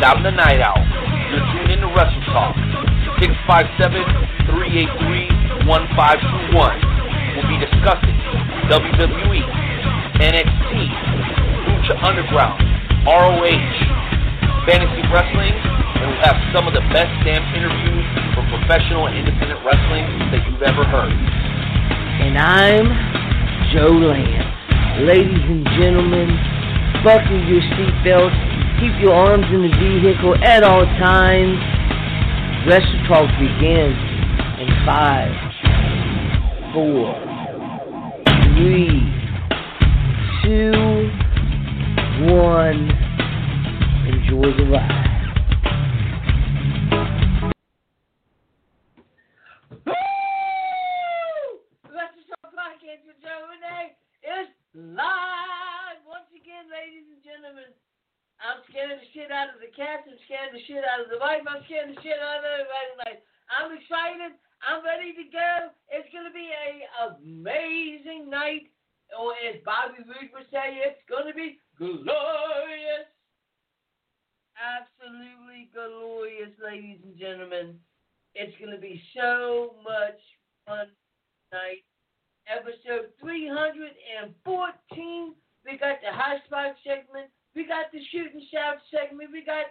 And I'm the Knight Owl. You're tuned in to Wrestle Talk. 657-383-1521. We'll be discussing WWE, NXT, Lucha Underground, ROH, fantasy wrestling, and we'll have some of the best damn interviews for professional and independent wrestling that you've ever heard. And I'm Joe Lance. Ladies and gentlemen, buckle your seatbelts, keep your arms in the vehicle at all times. Wrestle Talk begins in five, four, three, two, one. Enjoy the ride. Live once again, ladies and gentlemen. I'm scaring the shit out of the cats. I'm scaring the shit out of the wife. I'm scaring the shit out of everybody tonight. I'm excited. I'm ready to go. It's gonna be a amazing night, or as Bobby Roode would say, it's gonna be glorious. Absolutely glorious, ladies and gentlemen. It's gonna be so much fun tonight. Episode 314. We got the high spot segment. We got the shoot and shout segment. We got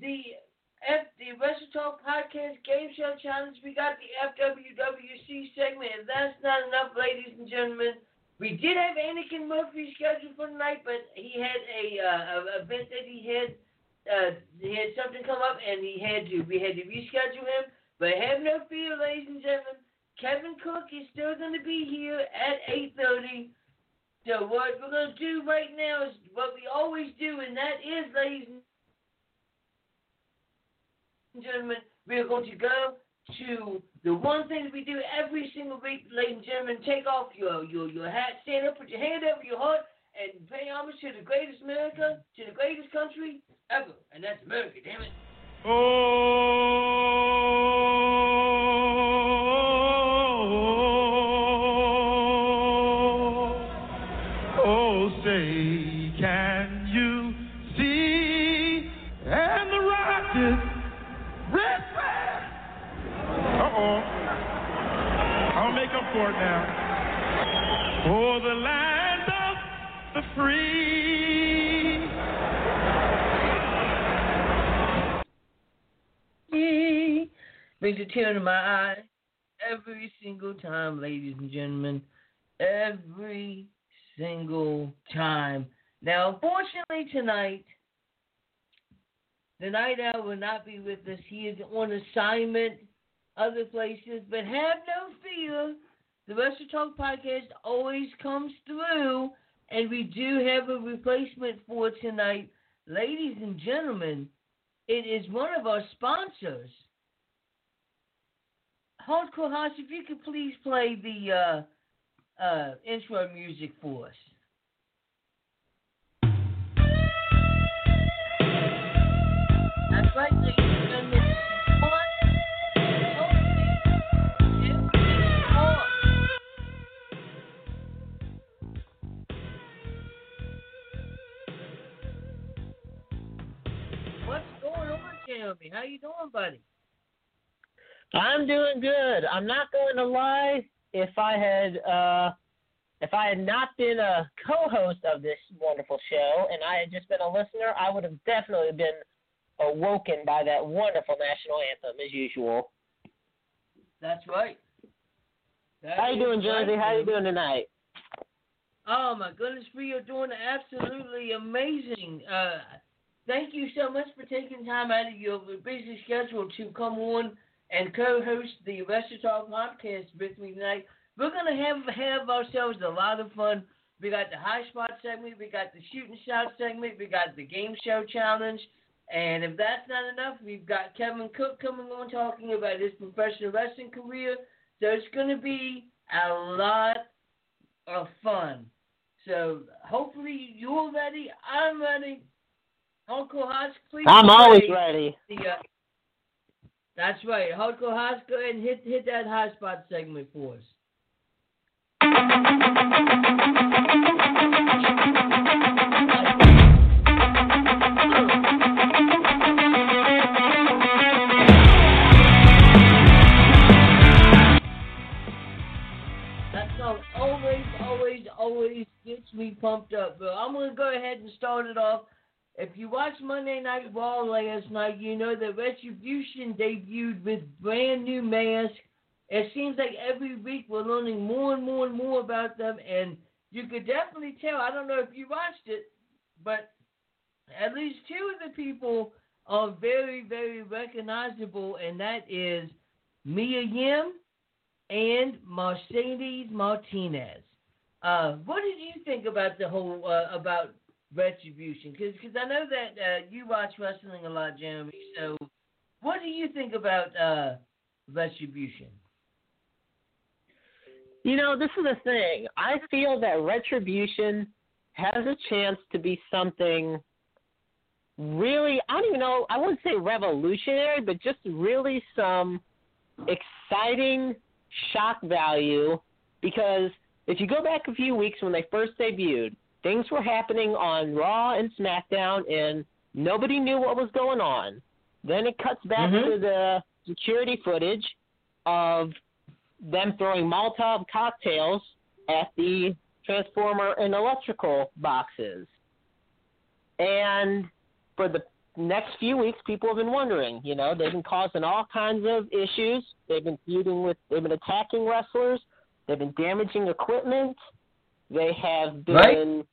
the F the Wrestle Talk Podcast Game Show Challenge. We got the FWWC segment. If that's not enough, ladies and gentlemen, we did have Anakin Murphy scheduled for tonight, but he had a uh, a event that he had uh, he had something come up and he had to we had to reschedule him. But have no fear, ladies and gentlemen. Kevin Cook is still going to be here at 8:30. So what we're going to do right now is what we always do, and that is, ladies and gentlemen, we're going to go to the one thing we do every single week, ladies and gentlemen. Take off your your your hat, stand up, put your hand over your heart, and pay homage to the greatest America, to the greatest country ever, and that's America. Damn it. Oh, brings a tear to my eye every single time, ladies and gentlemen. Every single time. Now, unfortunately, tonight, the Knight Owl will not be with us. He is on assignment other places, but have no fear. The Wrestle Talk podcast always comes through, and we do have a replacement for tonight. Ladies and gentlemen, it is one of our sponsors. Hardcore House, if you could please play the uh, uh, intro music for us. That's right, ladies and gentlemen. What's going on, Jeremy? How you doing, buddy? I'm doing good. I'm not going to lie. If I had uh, if I had not been a co-host of this wonderful show and I had just been a listener, I would have definitely been awoken by that wonderful national anthem as usual. That's right. That How you doing, Jonesy? right, How you doing tonight? Oh my goodness, we are doing absolutely amazing. Uh, thank you so much for taking time out of your busy schedule to come on and co-host the Wrestle Talk podcast with me tonight. we're gonna have have ourselves a lot of fun. We got the high spot segment, we got the shoot and shout segment, we got the game show challenge, and if that's not enough, we've got Kevin Cook coming on talking about his professional wrestling career. So it's gonna be a lot of fun. So hopefully you're ready. I'm ready. Uncle Hoss, please. I'm always ready. the, uh, that's right. Go ahead and hit hit that high spot segment for us. Always, always, always gets me pumped up. But I'm gonna go ahead and start it off. If you watched Monday Night Raw last night, you know that Retribution debuted with brand new masks. It seems like every week we're learning more and more and more about them, and you could definitely tell. I don't know if you watched it, but at least two of the people are very, very recognizable, and that is Mia Yim and Mercedes Martinez. Uh, what did you think about the whole uh, about Retribution? Because cause I know that uh, you watch wrestling a lot, Jeremy. So, what do you think about uh, Retribution? You know, this is the thing. I feel that Retribution has a chance to be something really, I don't even know, I wouldn't say revolutionary, but just really some exciting shock value because if you go back a few weeks when they first debuted, things were happening on Raw and SmackDown and nobody knew what was going on. Then it cuts back Mhm. to the security footage of them throwing Molotov cocktails at the transformer and electrical boxes. And for the next few weeks, people have been wondering. You know, they've been causing all kinds of issues. They've been feuding with, they've been attacking wrestlers. They've been damaging equipment. They have been Right.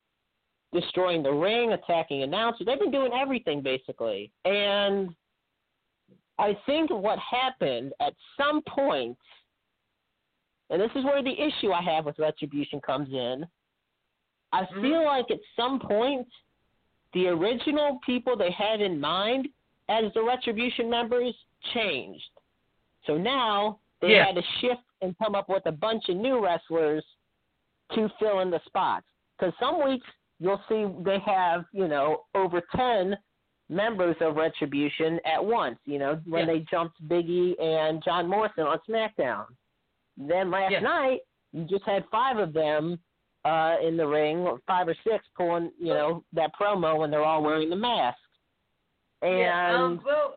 Destroying the ring, attacking announcers. They've been doing everything basically. And I think what happened at some point, and this is where the issue I have with Retribution comes in. I Mhm. feel like at some point, the original people they had in mind as the Retribution members changed. So now they Yeah. had to shift and come up with a bunch of new wrestlers to fill in the spots. Because some weeks you'll see they have, you know, over 10 members of Retribution at once, you know, when Yeah. they jumped Biggie and John Morrison on SmackDown. Then last Yeah. night, you just had five of them uh, in the ring, or five or six pulling, you know, that promo when they're all wearing the masks. And yeah, um, well,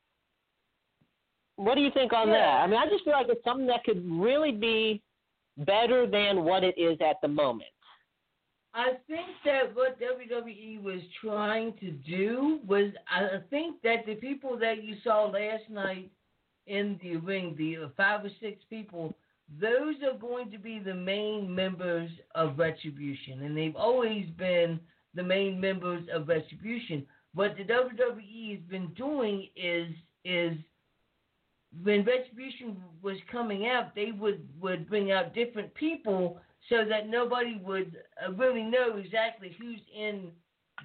what do you think on Yeah. that? I mean, I just feel like it's something that could really be better than what it is at the moment. I think that what WWE was trying to do was, I think that the people that you saw last night in the ring, the five or six people, those are going to be the main members of Retribution, and they've always been the main members of Retribution. What the WWE has been doing is is when Retribution was coming out, they would would bring out different people so that nobody would uh, really know exactly who's in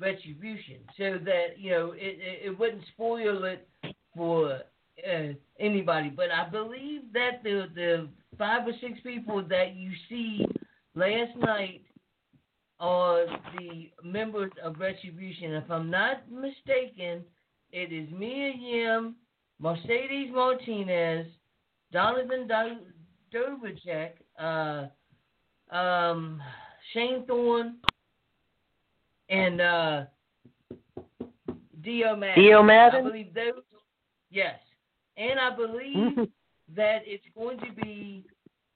Retribution, so that you know it it, wouldn't spoil it for uh, anybody. But I believe that the the five or six people that you see last night are the members of Retribution. If I'm not mistaken, it is Mia Yim, Mercedes Martinez, Donovan Do- uh, um, Shane Thorne, and uh, Dio Maddin. Dio I believe those. Yes, and I believe that it's going to be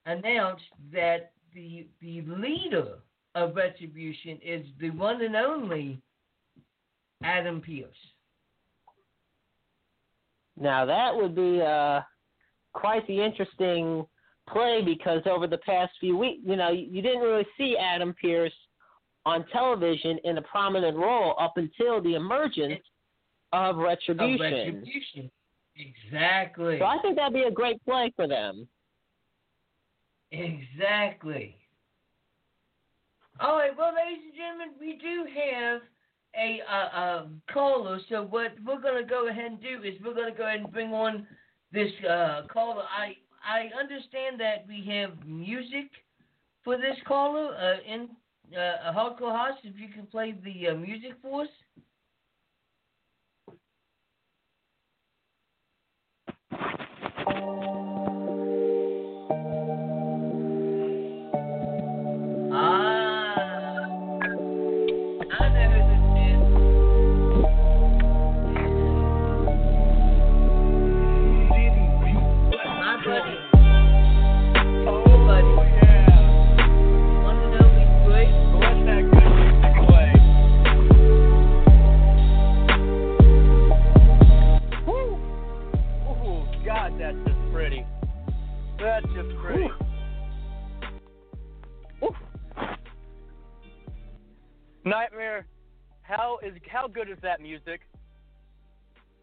announced that the the leader of Retribution is the one and only Adam Pearce. Now that would be uh, quite the interesting play because over the past few weeks, you know, you, didn't really see Adam Pearce on television in a prominent role up until the emergence of Of Retribution. Retribution. Exactly. So I think that'd be a great play for them. Exactly. All right, well, ladies and gentlemen, we do have a uh, uh, caller. So what we're gonna go ahead and do is we're gonna go ahead and bring on this uh, caller. I I understand that we have music for this caller uh, in uh, Hardcore House. If you can play the uh, music for us. Ah, Nightmare, how is how good is that music?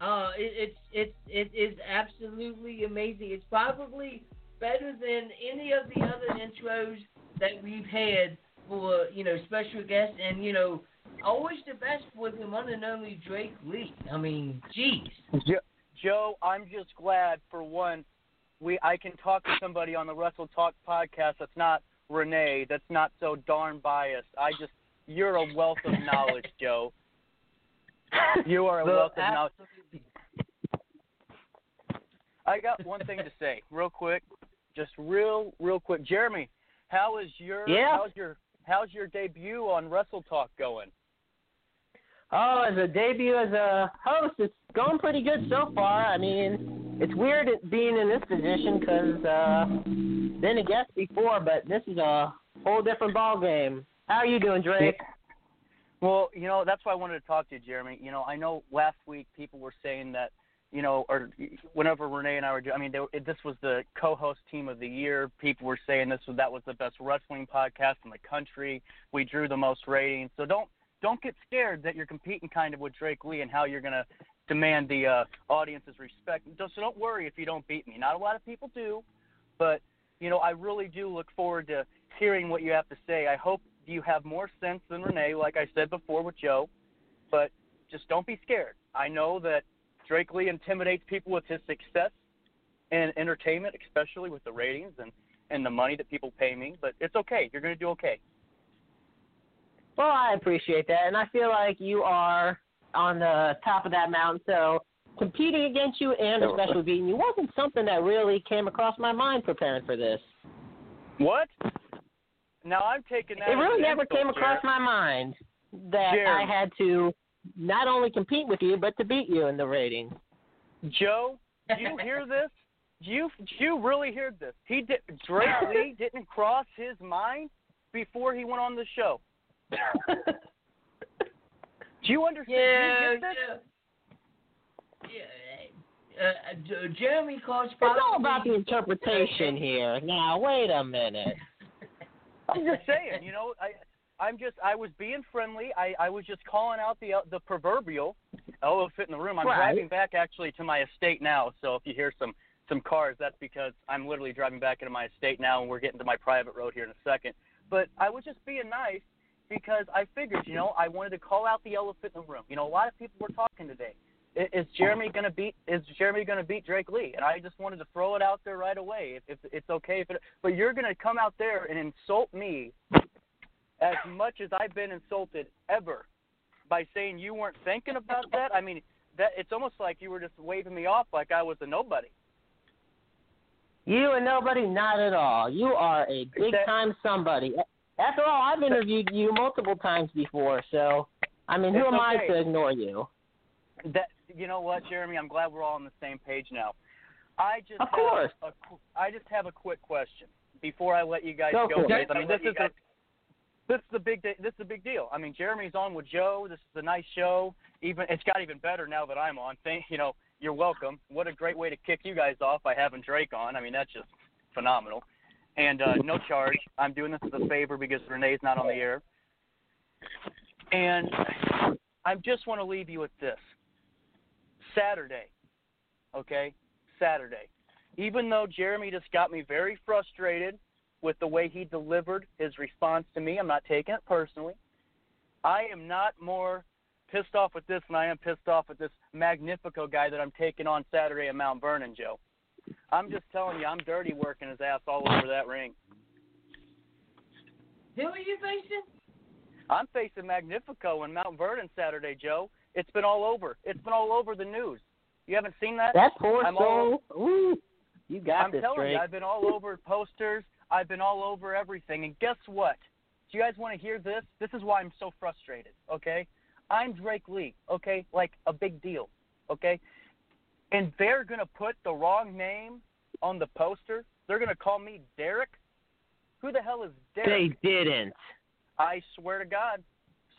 Uh, it, it's it's it is absolutely amazing. It's probably better than any of the other intros that we've had for you know special guests, and you know always the best with the one and only Drake Lee. I mean, jeez. Jo- Joe, I'm just glad for once we I can talk to somebody on the Wrestle Talk podcast that's not Renee, that's not so darn biased. I just you're a wealth of knowledge, Joe. You are a Well, wealth of knowledge. I got one thing to say, real quick, just real, real quick. Jeremy, how is your Yeah? how's your how's your debut on Wrestle Talk going? Oh, as a debut as a host, it's going pretty good so far. I mean, it's weird being in this position because uh, been a guest before, but this is a whole different ball game. How are you doing, Drake? Well, you know, that's why I wanted to talk to you, Jeremy. You know, I know last week people were saying that, you know, or whenever Renee and I were doing, I mean, they, were- this was the co-host team of the year. People were saying this was that was the best wrestling podcast in the country. We drew the most ratings. So don't don't get scared that you're competing kind of with Drake Lee and how you're gonna demand the uh, audience's respect. So so don't worry if you don't beat me. Not a lot of people do, but you know, I really do look forward to hearing what you have to say. I hope you have more sense than Renee, like I said before with Joe, but just don't be scared. I know that Drake Lee intimidates people with his success and entertainment, especially with the ratings and, and the money that people pay me, but it's okay. You're going to do okay. Well, I appreciate that, and I feel like you are on the top of that mountain. So competing against you and especially beating you wasn't something that really came across my mind preparing for this. What? Now I'm taking that. It really an never insult, came across Jeremy. my mind that Jeremy. I had to not only compete with you but to beat you in the ratings. Joe, do you hear this? Do you do you really hear this? He did Drake Lee didn't cross his mind before he went on the show. Do you understand? Yeah, do you get this? yeah. Yeah, uh, J- Jeremy calls It's all about the interpretation here. Now, wait a minute. I'm just saying, you know, I I'm just I was being friendly. I I was just calling out the the proverbial elephant in the room. I'm Right. driving back actually to my estate now, so if you hear some some cars, that's because I'm literally driving back into my estate now, and we're getting to my private road here in a second. But I was just being nice because I figured, you know, I wanted to call out the elephant in the room. You know, a lot of people were talking today. Is Jeremy gonna beat? Is Jeremy gonna beat Drake Lee? And I just wanted to throw it out there right away. If, if it's okay, if it, but you're gonna come out there and insult me as much as I've been insulted ever by saying you weren't thinking about that. I mean, that it's almost like you were just waving me off like I was a nobody. You and nobody, not at all. You are a big time somebody. After all, I've interviewed you multiple times before, so I mean, who am I to ignore you? That you know what, Jeremy? I'm glad we're all on the same page now. I just Of have course. A, I just have a quick question before I let you guys Go go. for I mean, this is a, this is the big this is a big deal. I mean, Jeremy's on with Joe. This is a nice show. Even it's got even better now that I'm on. Thank you know, you're welcome. What a great way to kick you guys off by having Drake on. I mean, that's just phenomenal. And uh, no charge. I'm doing this as a favor because Renee's not on the air. And I just want to leave you with this. Saturday, okay? Saturday. Even though Jeremy just got me very frustrated with the way he delivered his response to me. I'm not taking it personally. I am not more pissed off with this than I am pissed off with this Magnifico guy that I'm taking on Saturday at Mount Vernon, Joe. I'm just telling you, I'm dirty working his ass all over that ring. Who are you facing? I'm facing Magnifico in Mount Vernon Saturday, Joe. It's been all over. It's been all over the news. You haven't seen that? That poor I'm all- Ooh, you got I'm this, telling Drake. you, I've been all over posters. I've been all over everything. And guess what? Do you guys want to hear this? This is why I'm so frustrated, okay? I'm Drake Lee, okay? Like a big deal, okay? And they're going to put the wrong name on the poster. They're going to call me Derek. Who the hell is Derek? They didn't. I swear to God,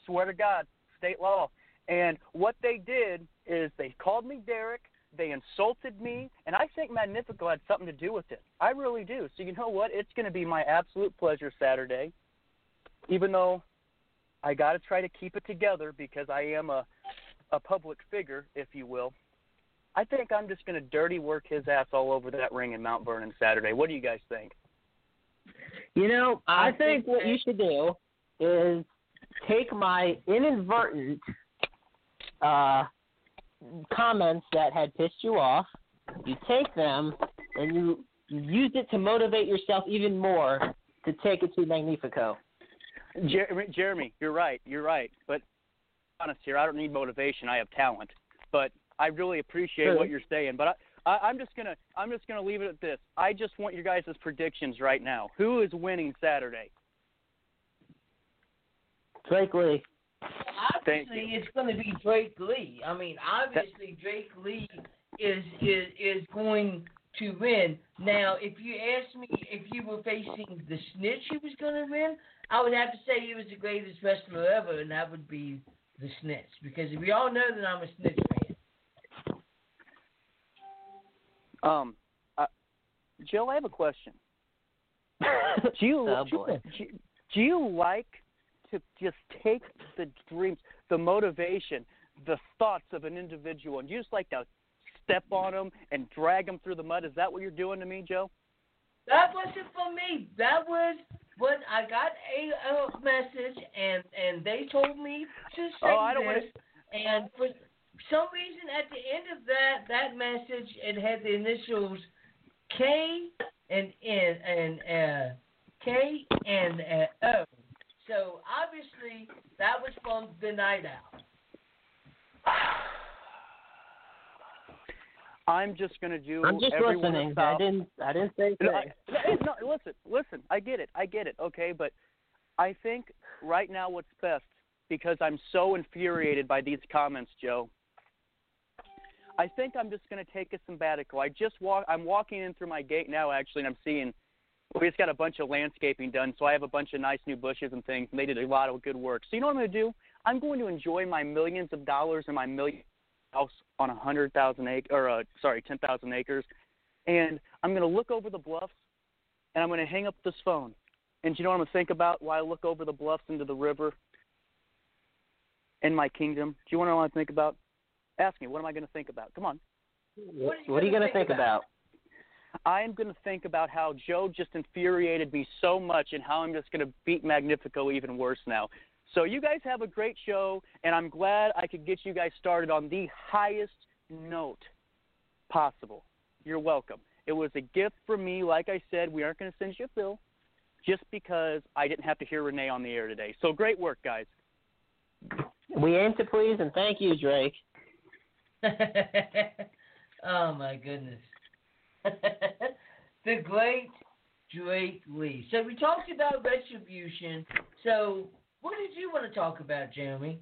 swear to God, state law. And what they did is they called me Derek, they insulted me, and I think Magnifico had something to do with it. I really do. So you know what? It's going to be my absolute pleasure Saturday, even though I got to try to keep it together because I am a a public figure, if you will. I think I'm just going to dirty work his ass all over that ring in Mount Vernon Saturday. What do you guys think? You know, I, I think think what you should do is take my inadvertent uh, comments that had pissed you off. You take them and you you use it to motivate yourself even more to take it to Magnifico. Jeremy, Jeremy, you're right. You're right. But honest here, I don't need motivation. I have talent. But I really appreciate Sure. what you're saying. But I, I, I'm just gonna I'm just gonna leave it at this. I just want your guys' predictions right now. Who is winning Saturday? Drake Lee. Thank Obviously, it's going to be Drake Lee. I mean, obviously, Drake Lee is is is going to win. Now, if you asked me if you were facing the snitch who was going to win, I would have to say he was the greatest wrestler ever, and that would be the snitch. Because we all know that I'm a snitch fan. Um, uh, Jill, I have a question. Do you, Oh, do, boy. you- do you like to just take the dreams, the motivation, the thoughts of an individual, and you just like to step on them and drag them through the mud? Is that what you're doing to me, Joe? That wasn't for me. That was when I got a, a message, and and they told me to say Oh, I don't wanna- this. And for some reason, at the end of that that message, it had the initials K and N and uh, K and uh, O. So obviously, that was from the Knight Owl. I'm just gonna do. I'm just listening. in I didn't. I didn't say. No. I, no, listen, listen. I get it. I get it. Okay, but I think right now what's best because I'm so infuriated by these comments, Joe. I think I'm just going to take a sabbatical. I just walk. I'm walking in through my gate now, actually, and I'm seeing we just got a bunch of landscaping done, so I have a bunch of nice new bushes and things, and they did a lot of good work. So you know what I'm going to do? I'm going to enjoy my millions of dollars and my million house on a hundred thousand acre, or uh, sorry, ten thousand acres, and I'm going to look over the bluffs, and I'm going to hang up this phone. And you know what I'm going to think about while I look over the bluffs into the river in my kingdom? Do you want to know what I think about? Ask me. What am I going to think about? Come on. What, are you gonna think think about? I am going to think about how Joe just infuriated me so much and how I'm just going to beat Magnifico even worse now. So you guys have a great show, and I'm glad I could get you guys started on the highest note possible. You're welcome. It was a gift from me. Like I said, we aren't going to send you a bill just because I didn't have to hear Renee on the air today. So great work, guys. We aim to please, and thank you, Drake. oh my goodness. the great Drake Lee. So we talked about retribution. So what did you want to talk about, Jeremy?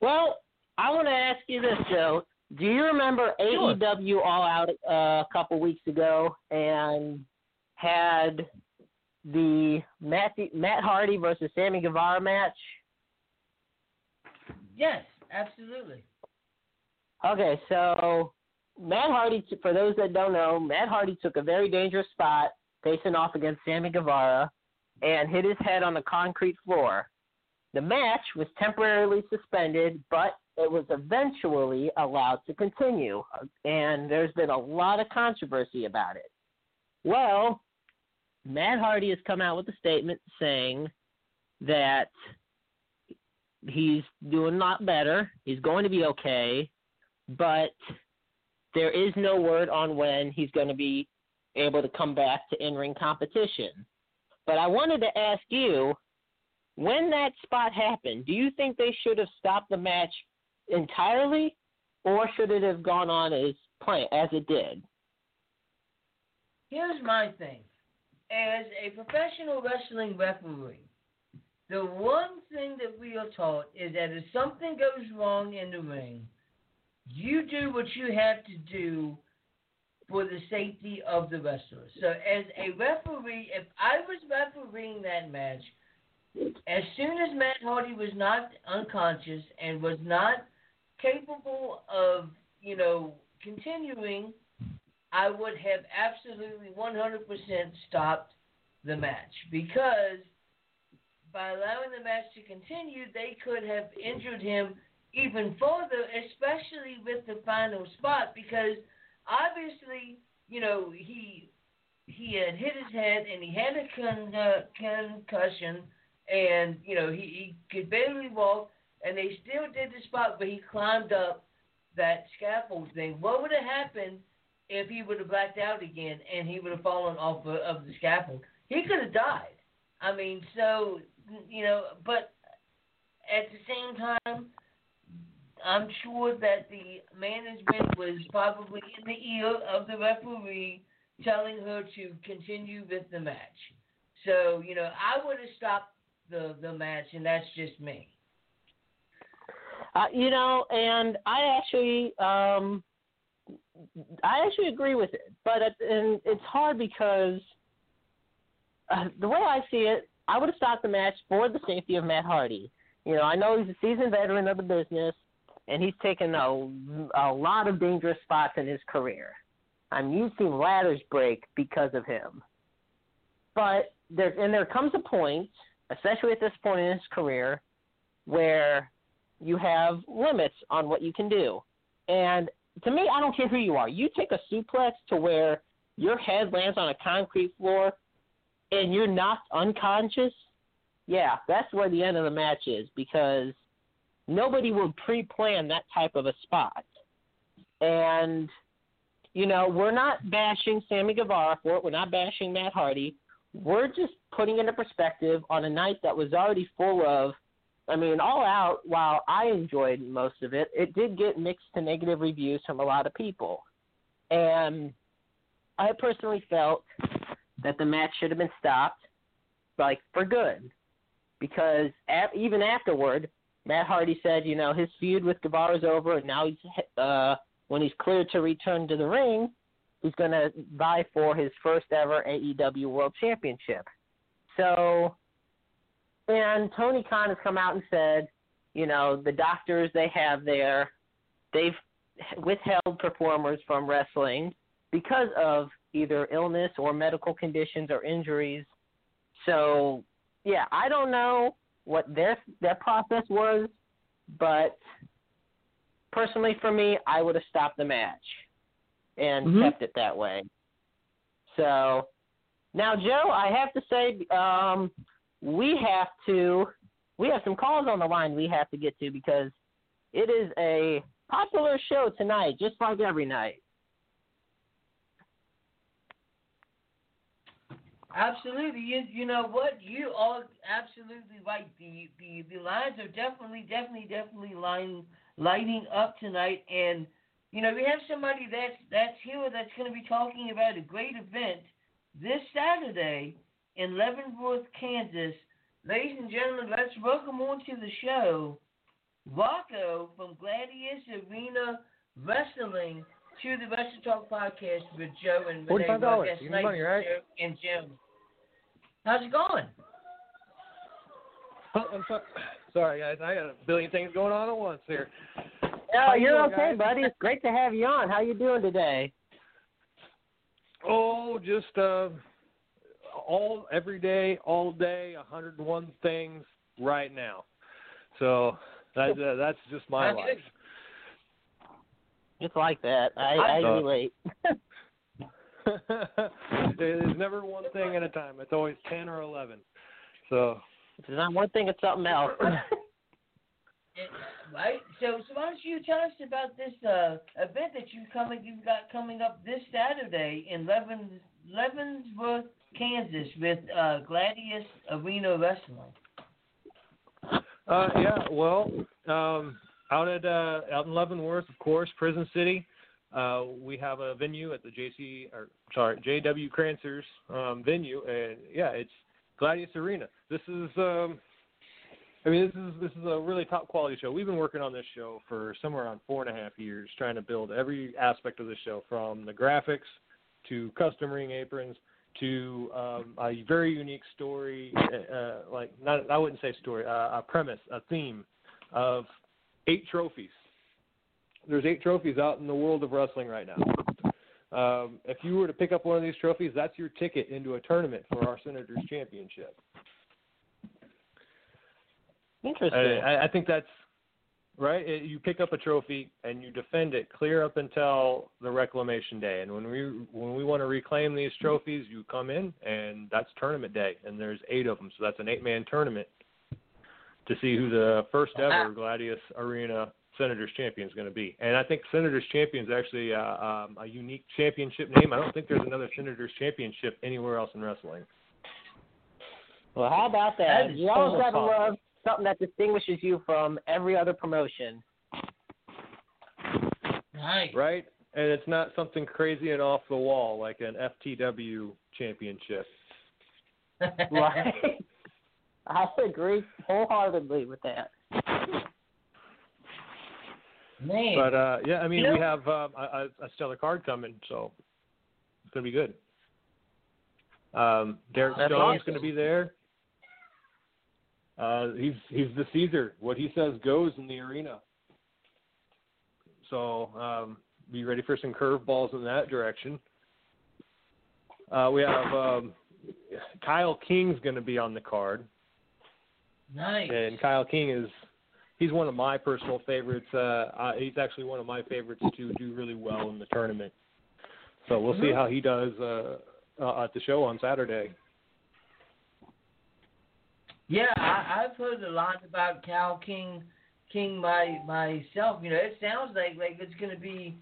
Well, I want to ask you this, Joe. Do you remember Sure. AEW All Out uh, a couple weeks ago and had the Matt Matt Hardy versus Sammy Guevara match? Yes, absolutely. Okay, so Matt Hardy, for those that don't know, Matt Hardy took a very dangerous spot facing off against Sammy Guevara and hit his head on the concrete floor. The match was temporarily suspended, but it was eventually allowed to continue, and there's been a lot of controversy about it. Well, Matt Hardy has come out with a statement saying that he's doing a lot better. He's going to be okay, but there is no word on when he's going to be able to come back to in ring competition. But I wanted to ask you when that spot happened, do you think they should have stopped the match entirely, or should it have gone on as planned as it did? Here's my thing. As a professional wrestling referee, the one thing that we are taught is that if something goes wrong in the ring, you do what you have to do for the safety of the wrestlers. So, as a referee, if I was refereeing that match, as soon as Matt Hardy was not unconscious and was not capable of, you know, continuing, I would have absolutely 100% stopped the match because by allowing the match to continue, they could have injured him even further, especially with the final spot because obviously, you know, he he had hit his head and he had a con- uh, concussion and you know he, he could barely walk, and they still did the spot, but he climbed up that scaffold thing. What would have happened if he would have blacked out again and he would have fallen off of, of the scaffold? He could have died. I mean, so you know, but at the same time, I'm sure that the management was probably in the ear of the referee telling her to continue with the match. So, you know, I would have stopped the the match, and that's just me. Uh, you know, and I actually, um, I actually agree with it, but it, and it's hard because uh, the way I see it, I would have stopped the match for the safety of Matt Hardy. You know, I know he's a seasoned veteran of the business, and he's taken a, a lot of dangerous spots in his career. I mean, you've seen ladders break because of him. But there, and there comes a point especially at this point in his career, where you have limits on what you can do. And to me, I don't care who you are. You take a suplex to where your head lands on a concrete floor and you're knocked unconscious. Yeah, that's where the end of the match is because nobody would pre-plan that type of a spot. And you know, we're not bashing Sammy Guevara for it. We're not bashing Matt Hardy we're just putting into perspective on a night that was already full of I mean, all out, while I enjoyed most of it, it did get mixed to negative reviews from a lot of people. And I personally felt that the match should have been stopped, like, for good. Because at, even afterward, Matt Hardy said, you know, his feud with Guevara's over, and now he's, uh, when he's cleared to return to the ring, He's going to vie for his first ever AEW World Championship. So, and Tony Khan has come out and said, you know, the doctors they have there, they've withheld performers from wrestling because of either illness or medical conditions or injuries. So, yeah, I don't know what their their process was, but personally for me, I would have stopped the match and mm-hmm. kept it that way. So now, Joe, I have to say, um, we have to we have some calls on the line we have to get to because it is a popular show tonight, just like every night. Absolutely. You, you know what? You are absolutely right. The, the the lines are definitely, definitely, definitely line, lighting up tonight, and you know, we have somebody that's that's here that's going to be talking about a great event this Saturday in Leavenworth, Kansas. Ladies and gentlemen, let's welcome on to the show Rocco from Gladius Arena Wrestling to the Wrestle Talk podcast with Joe and Renee. Forty-five dollars. Money, right? And Jim. How's it going? Oh, I'm sorry. sorry, guys. I got a billion things going on at once here. No, you're okay, guys? buddy. It's great to have you on. How you doing today? Oh, just uh, all every day, all day, 101 things right now. So that, uh, that's just my that's life. Good. Just like that. I, I relate. it's never one thing at a time. It's always ten or eleven. So If it's not one thing, it's something else. It- right. So, so why don't you tell us about this uh, event that you coming you've got coming up this Saturday in Levens, Leavenworth, Kansas, with uh, Gladius Arena Wrestling. Uh, yeah, well, um, out at uh, out in Leavenworth, of course, Prison City. Uh, we have a venue at the JC or sorry JW Cransers um, venue, and yeah, it's Gladius Arena. This is, um, I mean, this is this is a really top quality show. We've been working on this show for somewhere around four and a half years, trying to build every aspect of the show, from the graphics to custom ring aprons to um, a very unique story, uh, like not I wouldn't say story, uh, a premise, a theme of eight trophies. There's eight trophies out in the world of wrestling right now. Um, if you were to pick up one of these trophies, that's your ticket into a tournament for our Senators Championship. Interesting. I, I think that's right. It, you pick up a trophy and you defend it clear up until the reclamation day. And when we when we want to reclaim these trophies, you come in and that's tournament day. And there's eight of them, so that's an eight man tournament to see who the first ever Gladius Arena Senators champion is going to be. And I think Senators champion is actually uh, um, a unique championship name. I don't think there's another Senators championship anywhere else in wrestling. well, how about that? That is you always almost gotta love something that distinguishes you from every other promotion. Nice. right? And it's not something crazy and off the wall like an FTW championship. Right. I agree wholeheartedly with that. Man. But uh yeah, I mean You know- we have a, a a stellar card coming, so it's gonna be good. Um, Derek Stone's awesome. gonna be there. Uh, he's he's the Caesar. What he says goes in the arena. So um, be ready for some curveballs in that direction. Uh, we have um, Kyle King's going to be on the card. nice. And Kyle King is he's one of my personal favorites. Uh, uh, he's actually one of my favorites to do really well in the tournament. So we'll see Mhm. how he does uh, uh, at the show on Saturday. Yeah, I, I've heard a lot about Cal King, King my myself. You know, it sounds like like it's going to be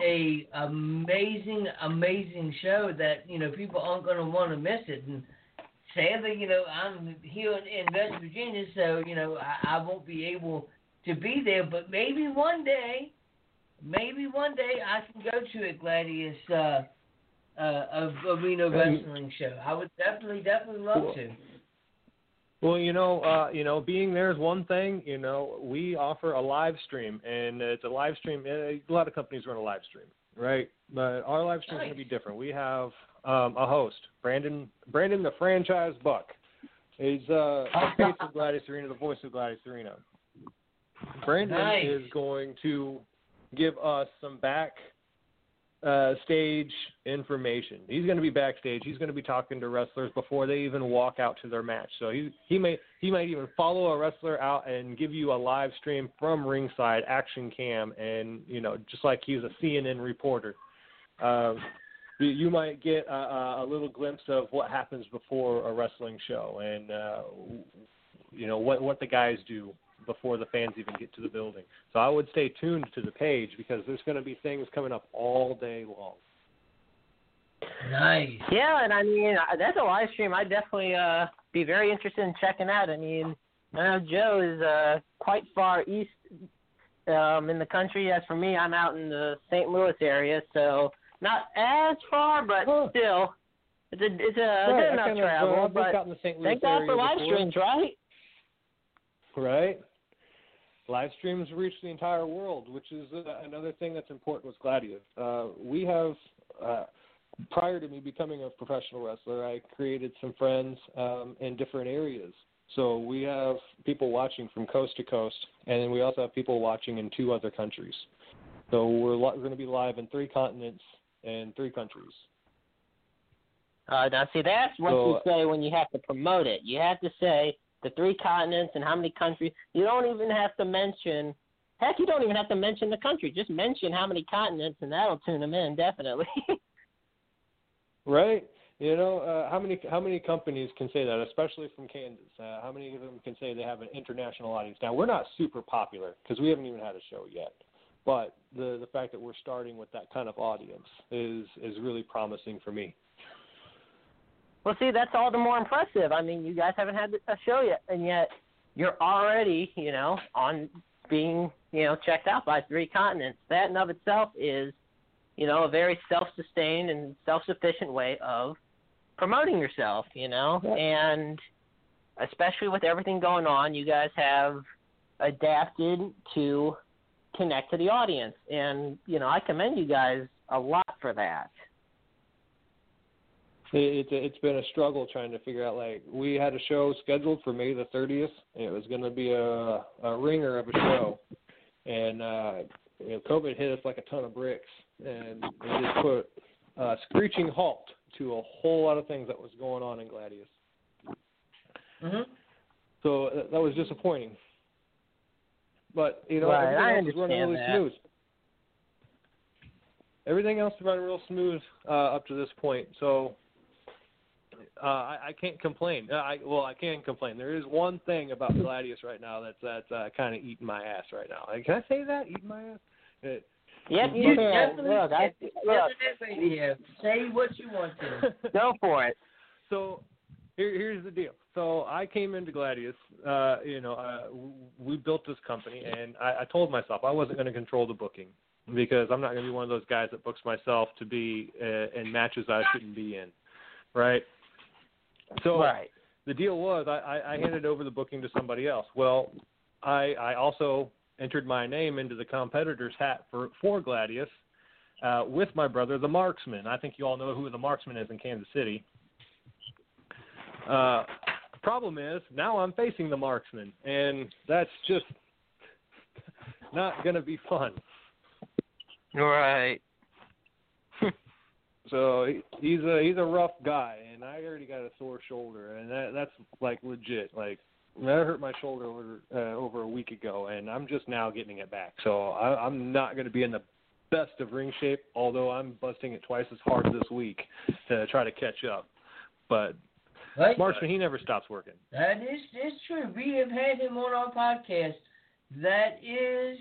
a amazing, amazing show that you know people aren't going to want to miss it. And sadly, you know, I'm here in, in West Virginia, so you know I, I won't be able to be there. But maybe one day, maybe one day I can go to a Gladius uh, uh, of arena wrestling show. I would definitely, definitely love Cool. to. Well, you know, uh, you know, being there is one thing. You know, we offer a live stream, and it's a live stream. uh, A lot of companies run a live stream, right? But our live stream is going to be different. We have um, a host, Brandon, Brandon, the franchise buck. He's uh, the face of Gladius Arena, the voice of Gladius Arena. Brandon Nice. is going to give us some back uh, stage information. He's going to be backstage. He's going to be talking to wrestlers before they even walk out to their match. So he he may he might even follow a wrestler out and give you a live stream from ringside, action cam, and you know just like he's a CNN reporter. Um, you, you might get a, a a little glimpse of what happens before a wrestling show, and uh, you know what what the guys do before the fans even get to the building. So I would stay tuned to the page because there's going to be things coming up all day long. Nice. Yeah, and I mean that's a live stream. I'd definitely uh be very interested in checking out. I mean, I know Joe is uh quite far east um in the country. As for me, I'm out in the St. Louis area, so not as far, but still, it's a it's a Right, good enough of, uh, travel. I've but out in the St. Louis thank God for live before. streams, right? Right. Live streams reach the entire world, which is uh, another thing that's important with Gladius. Uh, we have, uh, prior to me becoming a professional wrestler, I created some friends um, in different areas. So we have people watching from coast to coast, and then we also have people watching in two other countries. So we're, li- we're going to be live in three continents and three countries. Uh, now, see, that's what So- you say when you have to promote it. You have to say the three continents and how many countries. You don't even have to mention. Heck, you don't even have to mention the country. Just mention how many continents, and that'll tune them in definitely. Right? You know, uh, how many how many companies can say that, especially from Kansas? Uh, how many of them can say they have an international audience? Now, we're not super popular because we haven't even had a show yet. But the the fact that we're starting with that kind of audience is is really promising for me. Well, see, that's all the more impressive. I mean, you guys haven't had a show yet, and yet you're already, you know, on being, you know, checked out by three continents. That in of itself is, you know, a very self-sustained and self-sufficient way of promoting yourself, you know, and especially with everything going on, you guys have adapted to connect to the audience, and you know, I commend you guys a lot for that. It, it's it's been a struggle trying to figure out. Like we had a show scheduled for May the 30th. It was going to be a a ringer of a show, and uh, you know, COVID hit us like a ton of bricks, and it just put a screeching halt to a whole lot of things that was going on in Gladius. Mhm. So uh, that was disappointing. But you know, Right, I everything else is running understand really that. smooth. Everything else is running real smooth uh, up to this point. So uh, I, I can't complain. Uh, I well, I can complain. There is one thing about Gladius right now that's that's uh, kind of eating my ass right now. Like, can I say that? Eating my ass? It, Yep, You you You can. definitely Look, I, look, Say what you want to. go for it. so here, here's the deal. So I came into Gladius. Uh, you know, uh, we built this company, and I, I told myself I wasn't going to control the booking because I'm not going to be one of those guys that books myself to be uh, in matches I shouldn't be in, right? So right. the deal was I, I, I handed over the booking to somebody else. Well, I I also entered my name into the competitor's hat for for Gladius uh, with my brother, the Marksman. I think you all know who the Marksman is in Kansas City. Uh, the problem is now I'm facing the Marksman, and that's just not going to be fun. Right. So he, he's a he's a rough guy, and I already got a sore shoulder, and that that's like legit. Like I hurt my shoulder over uh, over a week ago, and I'm just now getting it back. So I, I'm not going to be in the best of ring shape, although I'm busting it twice as hard this week to try to catch up. But Right? He never stops working. That is is true. We have had him on our podcast. That is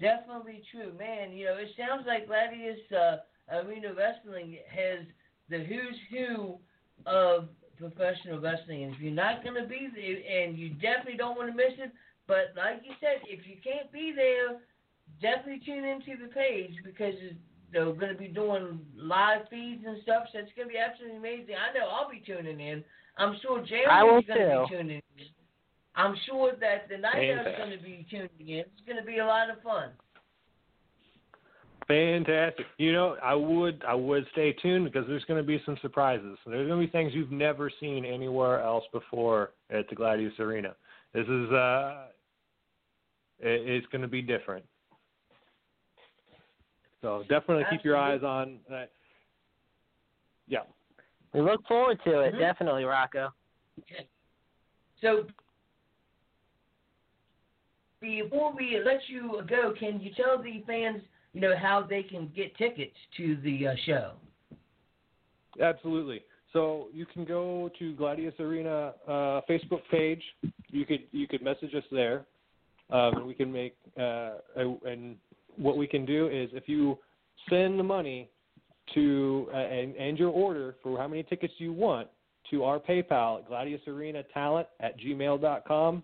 definitely true, man. You know, it sounds like Gladius uh, Arena Wrestling has the who's who of professional wrestling. And if you're not going to be there, and you definitely don't want to miss it, but like you said, if you can't be there, definitely tune into the page because they're going to be doing live feeds and stuff. So it's going to be absolutely amazing. I know I'll be tuning in. I'm sure I will Jeremy's going to be tuning in. I'm sure that the night is going to be tuning in. It's going to be a lot of fun. Fantastic. You know, I would I would stay tuned because there's going to be some surprises. There's going to be things you've never seen anywhere else before at the Gladius Arena. This is uh, it, it's going to be different. So definitely keep your eyes on that. Yeah. We look forward to it, Mhm. definitely, Rocco. So before we let you go, can you tell the fans, you know, how they can get tickets to the uh, show? Absolutely. So you can go to Gladius Arena uh, Facebook page. You could you could message us there, um, and we can make uh, a, and what we can do is if you send the money to uh, and, and your order for how many tickets you want to our PayPal at Gladius Arena Talent at gmail.com,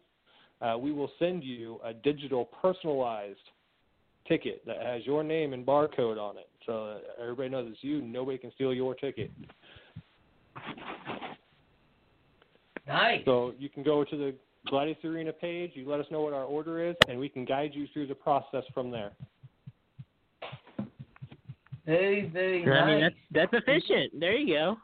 uh, we will send you a digital personalized ticket that has your name and barcode on it. So everybody knows it's you. Nobody can steal your ticket. Nice. So you can go to the Gladius Arena page. You let us know what our order is, and we can guide you through the process from there. Very, very I mean, that's that's efficient. There you go.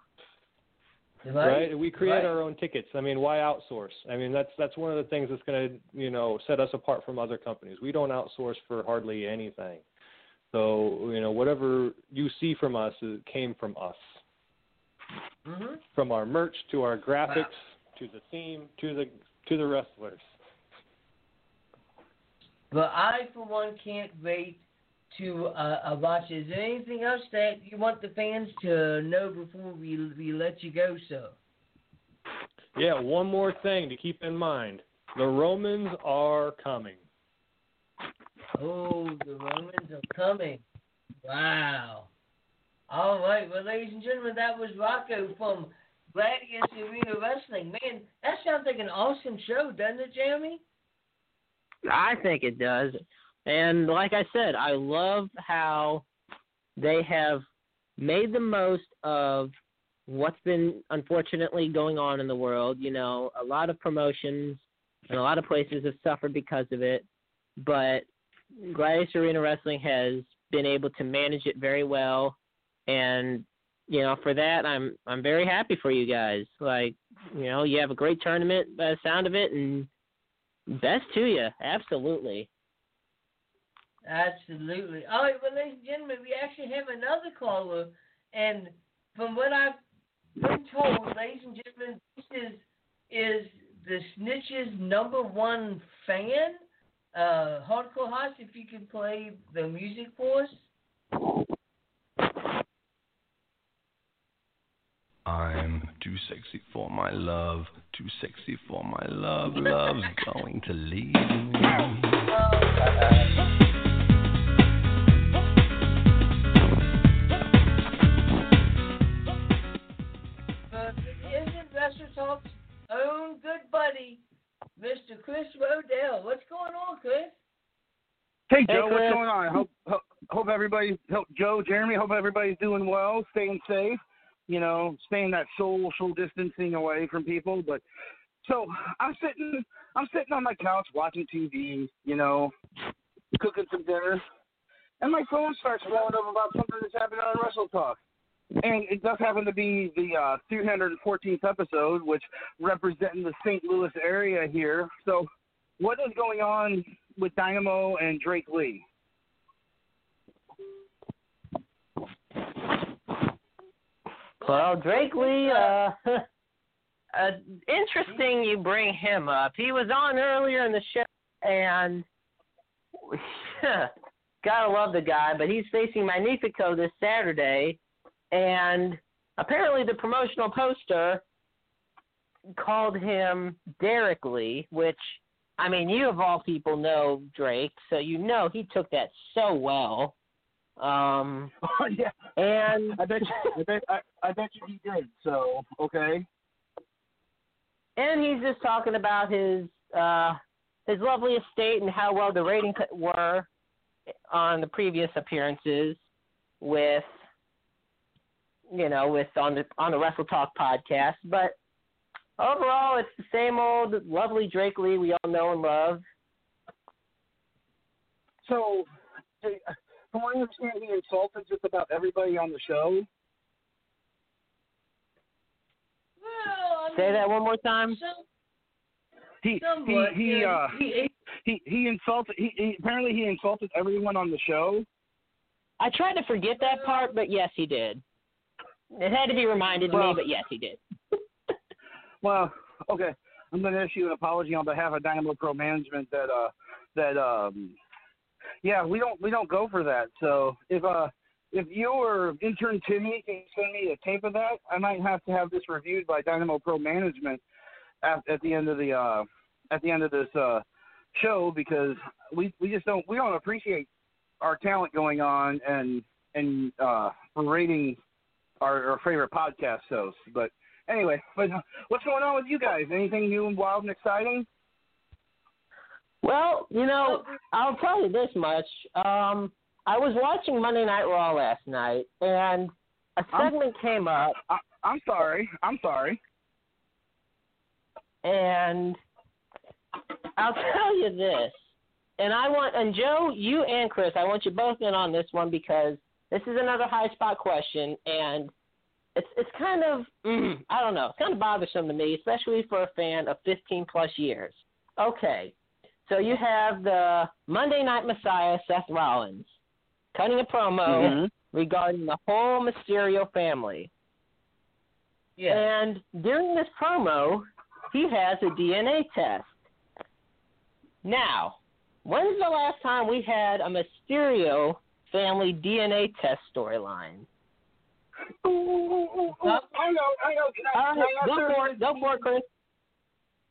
Right? We create Right. our own tickets. I mean, why outsource? I mean, that's that's one of the things that's going to you know set us apart from other companies. We don't outsource for hardly anything. So you know, whatever you see from us it came from us, hmm from our merch to our graphics to the theme to the to the wrestlers. But I, for one, can't wait to uh, uh, watch. Is there anything else that you want the fans to know before we we let you go, sir? Yeah, one more thing to keep in mind: the Romans are coming. Oh, the Romans are coming. Wow. All right, well, ladies and gentlemen, that was Rocco from Gladius Arena Wrestling. Man, that sounds like an awesome show, doesn't it, Jeremy? I think it does. And like I said, I love how they have made the most of what's been unfortunately going on in the world. You know, a lot of promotions and a lot of places have suffered because of it, but Gladius Arena Wrestling has been able to manage it very well and you know, for that I'm I'm very happy for you guys. Like, you know, you have a great tournament by the sound of it and best to you. Absolutely. Absolutely. All right, well, ladies and gentlemen, we actually have another caller, and from what I've been told, ladies and gentlemen, this is is the Snitch's number one fan. Uh, Hardcore Haas, if you can play the music for us. I'm too sexy for my love, too sexy for my love. Love's going to leave me. Uh, Hey Hey, Joe, Chris. what's going on? I hope hope, hope everybody, hope Joe, Jeremy, hope everybody's doing well, staying safe. You know, staying that social distancing away from people. But so I'm sitting, I'm sitting on my couch watching TV. You know, cooking some dinner, and my phone starts blowing up about something that's happening on Wrestle Talk. And it does happen to be the uh, 314th episode, which representing the St. Louis area here. So, what is going on with Dynamo and Drake Lee? Well, Drake Lee, uh, uh, interesting you bring him up. He was on earlier in the show, and gotta love the guy, but he's facing Magnifico this Saturday, and apparently the promotional poster called him Derek Lee, which, I mean, you of all people know Drake, so you know he took that so well. Um, yeah, and I bet you, I bet, I, I bet you he did. So, okay. and he's just talking about his uh his lovely estate and how well the ratings were on the previous appearances with you know with on the on the Wrestle Talk podcast but overall it's the same old lovely Drake Lee we all know and love So, hey, from what I understand, he insulted just about everybody on the show. Well, I say mean, that one more time some- He he he uh he, he he insulted. He, he apparently he insulted everyone on the show. I tried to forget that part but yes he did it had to be reminded to Well- me but yes he did Well, okay. I'm going to issue an apology on behalf of Dynamo Pro Management that uh that um yeah we don't we don't go for that. So if uh if you or intern Timmy can send me a tape of that, I might have to have this reviewed by Dynamo Pro Management at, at the end of the uh at the end of this uh show because we we just don't we don't appreciate our talent going on and and uh rating our, our favorite podcast shows. But anyway, but uh, what's going on with you guys? Anything new and wild and exciting? Well, you know, I'll tell you this much. Um, I was watching Monday Night Raw last night, and a I'm- segment came up, I, I'm sorry. I'm sorry. and I'll tell you this. And I want, and Joe, you and Chris, I want you both in on this one because this is another high spot question, and it's it's kind of, mm, I don't know, it's kind of bothersome to me, especially for a fan of 15 plus years. Okay, so you have the Monday Night Messiah, Seth Rollins, cutting a promo Mhm. regarding the whole Mysterio family. yeah. And during this promo, he has a DNA test. Now, when's the last time we had a Mysterio family DNA test storyline. Ooh, ooh, ooh, ooh, ooh. I know, I know. Can I, Uh, can I go for it. Go for it, Chris.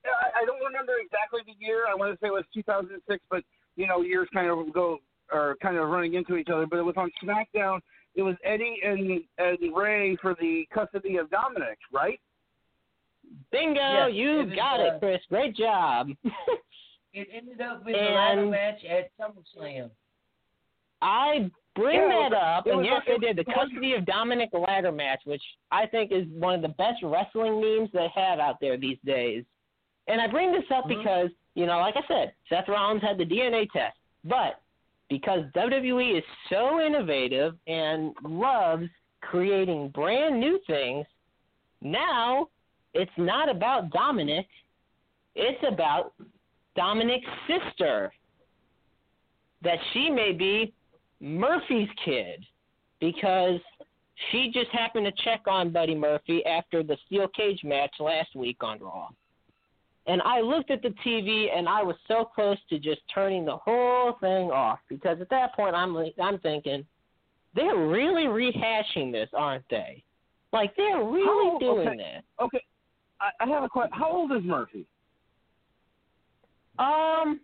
I, I don't remember exactly the year. I want to say it was 2006, but you know, years kind of go are kind of running into each other. But it was on SmackDown. It was Eddie and and Rey for the custody of Dominic, right? Bingo, Yes, you it got uh, it, Chris. Great job. It ended up with a ladder match at SummerSlam. I bring Yeah, that up, and yes, they did the custody of Dominic ladder match, which I think is one of the best wrestling memes they have out there these days. And I bring this up Mhm. because, you know, like I said, Seth Rollins had the DNA test, but because WWE is so innovative and loves creating brand new things, now it's not about Dominic, it's about Dominic's sister. That she may be Murphy's kid because she just happened to check on Buddy Murphy after the steel cage match last week on Raw. And I looked at the TV and I was so close to just turning the whole thing off because at that point I'm like, I'm thinking they're really rehashing this, aren't they? Like they're really How- doing okay. this. Okay, I, I have a question. How old is Murphy? Um,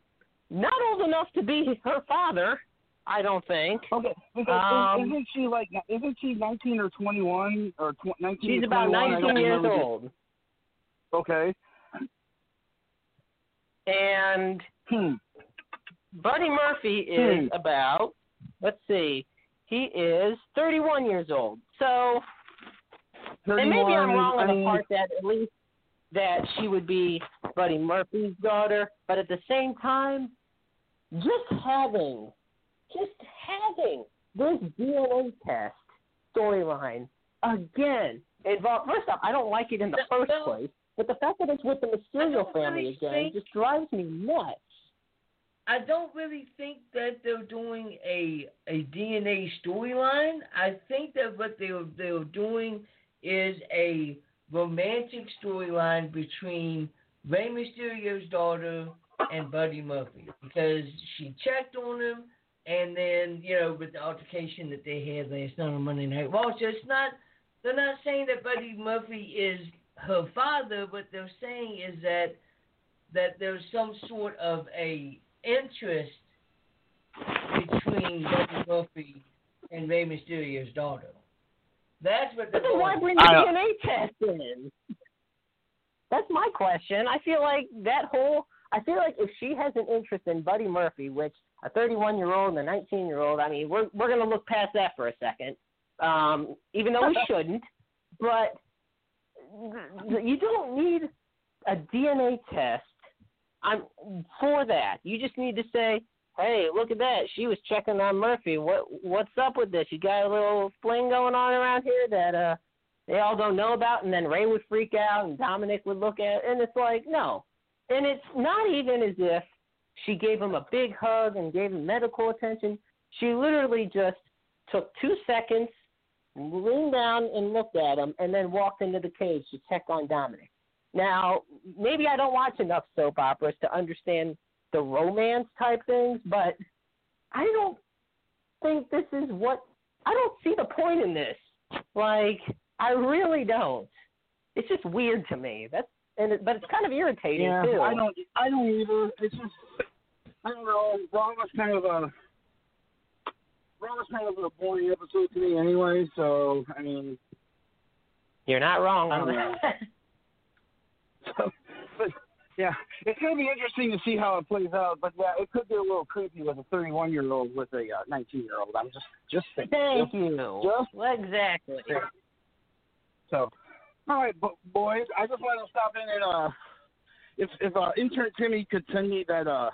not old enough to be her father, I don't think. Okay, because Um, is, isn't she like isn't she 19 or 21 or tw- 19? She's about 21? I don't 19 years old. Okay. And Hmm. Buddy Murphy is about, let's see, he is 31 years old. So, and maybe I'm wrong on the part that at least that she would be Buddy Murphy's daughter, but at the same time, just having, just having this DNA test storyline again involved. First off, I don't like it in the first place, but the fact that it's with the Mysterio family really again think- just drives me nuts. I don't really think that they're doing a a DNA storyline. I think that what they're they're doing is a romantic storyline between Rey Mysterio's daughter and Buddy Murphy because she checked on him, and then you know with the altercation that they had last night on Monday Night Raw. So it's not they're not saying that Buddy Murphy is her father. What they're saying is that that there's some sort of a interest between Buddy Murphy and Rey Mysterio's daughter. That's what But they're then why bring the DNA test in? That's my question. I feel like that whole. I feel like if she has an interest in Buddy Murphy, which a 31 year old and a 19 year old, I mean, we're we're gonna look past that for a second, um, even though we shouldn't. But you don't need a DNA test. I'm for that. You just need to say, "Hey, look at that. She was checking on Murphy. What what's up with this? You got a little fling going on around here that uh they all don't know about." And then Rey would freak out, and Dominic would look at, it, and it's like, no. And it's not even as if she gave him a big hug and gave him medical attention. She literally just took two seconds, leaned down and looked at him, and then walked into the cage to check on Dominic. Now, maybe I don't watch enough soap operas to understand the romance type things, but I don't think this is what I don't see the point in this. Like, I really don't. It's just weird to me. That's and it, but it's kind of irritating Yeah, too. I don't. I don't either. It's just. I don't know. Raw was kind of a. Raw was kind of a boring episode to me anyway. So I mean, You're not wrong I don't know. so, but yeah, it's going to be interesting to see how it plays out. But yeah, it could get a little creepy with a 31 year old with a 19 year old. I'm just just saying. Thank Just- you. Just Well, exactly. So, all right, bo- boys, I just want to stop in and uh, if if uh, intern Timmy could send me that uh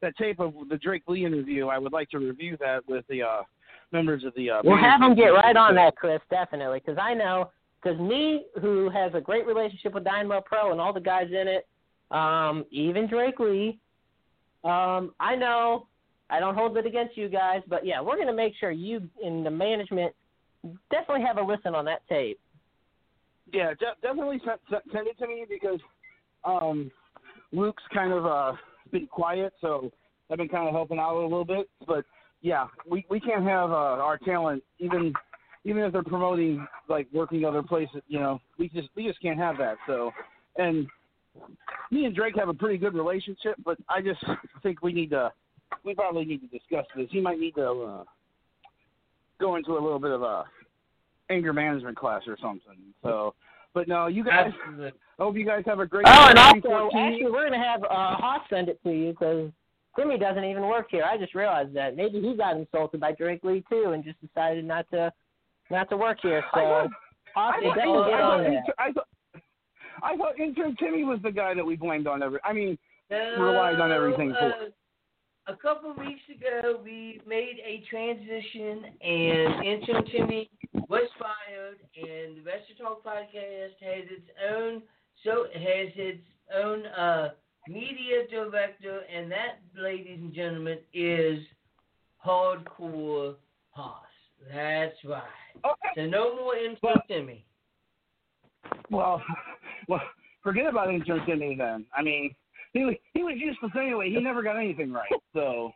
that tape of the Drake Lee interview, I would like to review that with the uh members of the uh. We'll have them get right on that, Chris, definitely, because I know, because me, who has a great relationship with Dynamo Pro and all the guys in it, um, even Drake Lee, um, I know, I don't hold it against you guys, but yeah, we're going to make sure you in the management definitely have a listen on that tape. Yeah, de- definitely send, send- send it to me because um Luke's kind of uh been quiet, so I've been kind of helping out a little bit. But yeah, we we can't have uh, our talent even even if they're promoting like working other places. You know, we just we just can't have that. So, and me and Drake have a pretty good relationship, but I just think we need to we probably need to discuss this. He might need to uh, go into a little bit of a anger management class or something. So, but no, you guys. Absolutely. I hope you guys have a great. Oh, and also, actually, we're gonna have uh, Haas send it to you because Timmy doesn't even work here. I just realized that. Maybe he got insulted by Drake Lee too, and just decided not to not to work here. I So thought- Haas I will thought, definitely get I, on thought, that. inter- I thought I thought intern Timmy was the guy that we blamed on every. I mean, No, relied on everything for. A couple of weeks ago, we made a transition, and intern Timmy was fired, and the Wrestle Talk podcast has its own so has its own uh, media director, and that, ladies and gentlemen, is Hardcore Haas. That's right. Okay. So no more intern Timmy. Well, well, forget about intern Timmy then. I mean, he was he was useless anyway. He never got anything right. So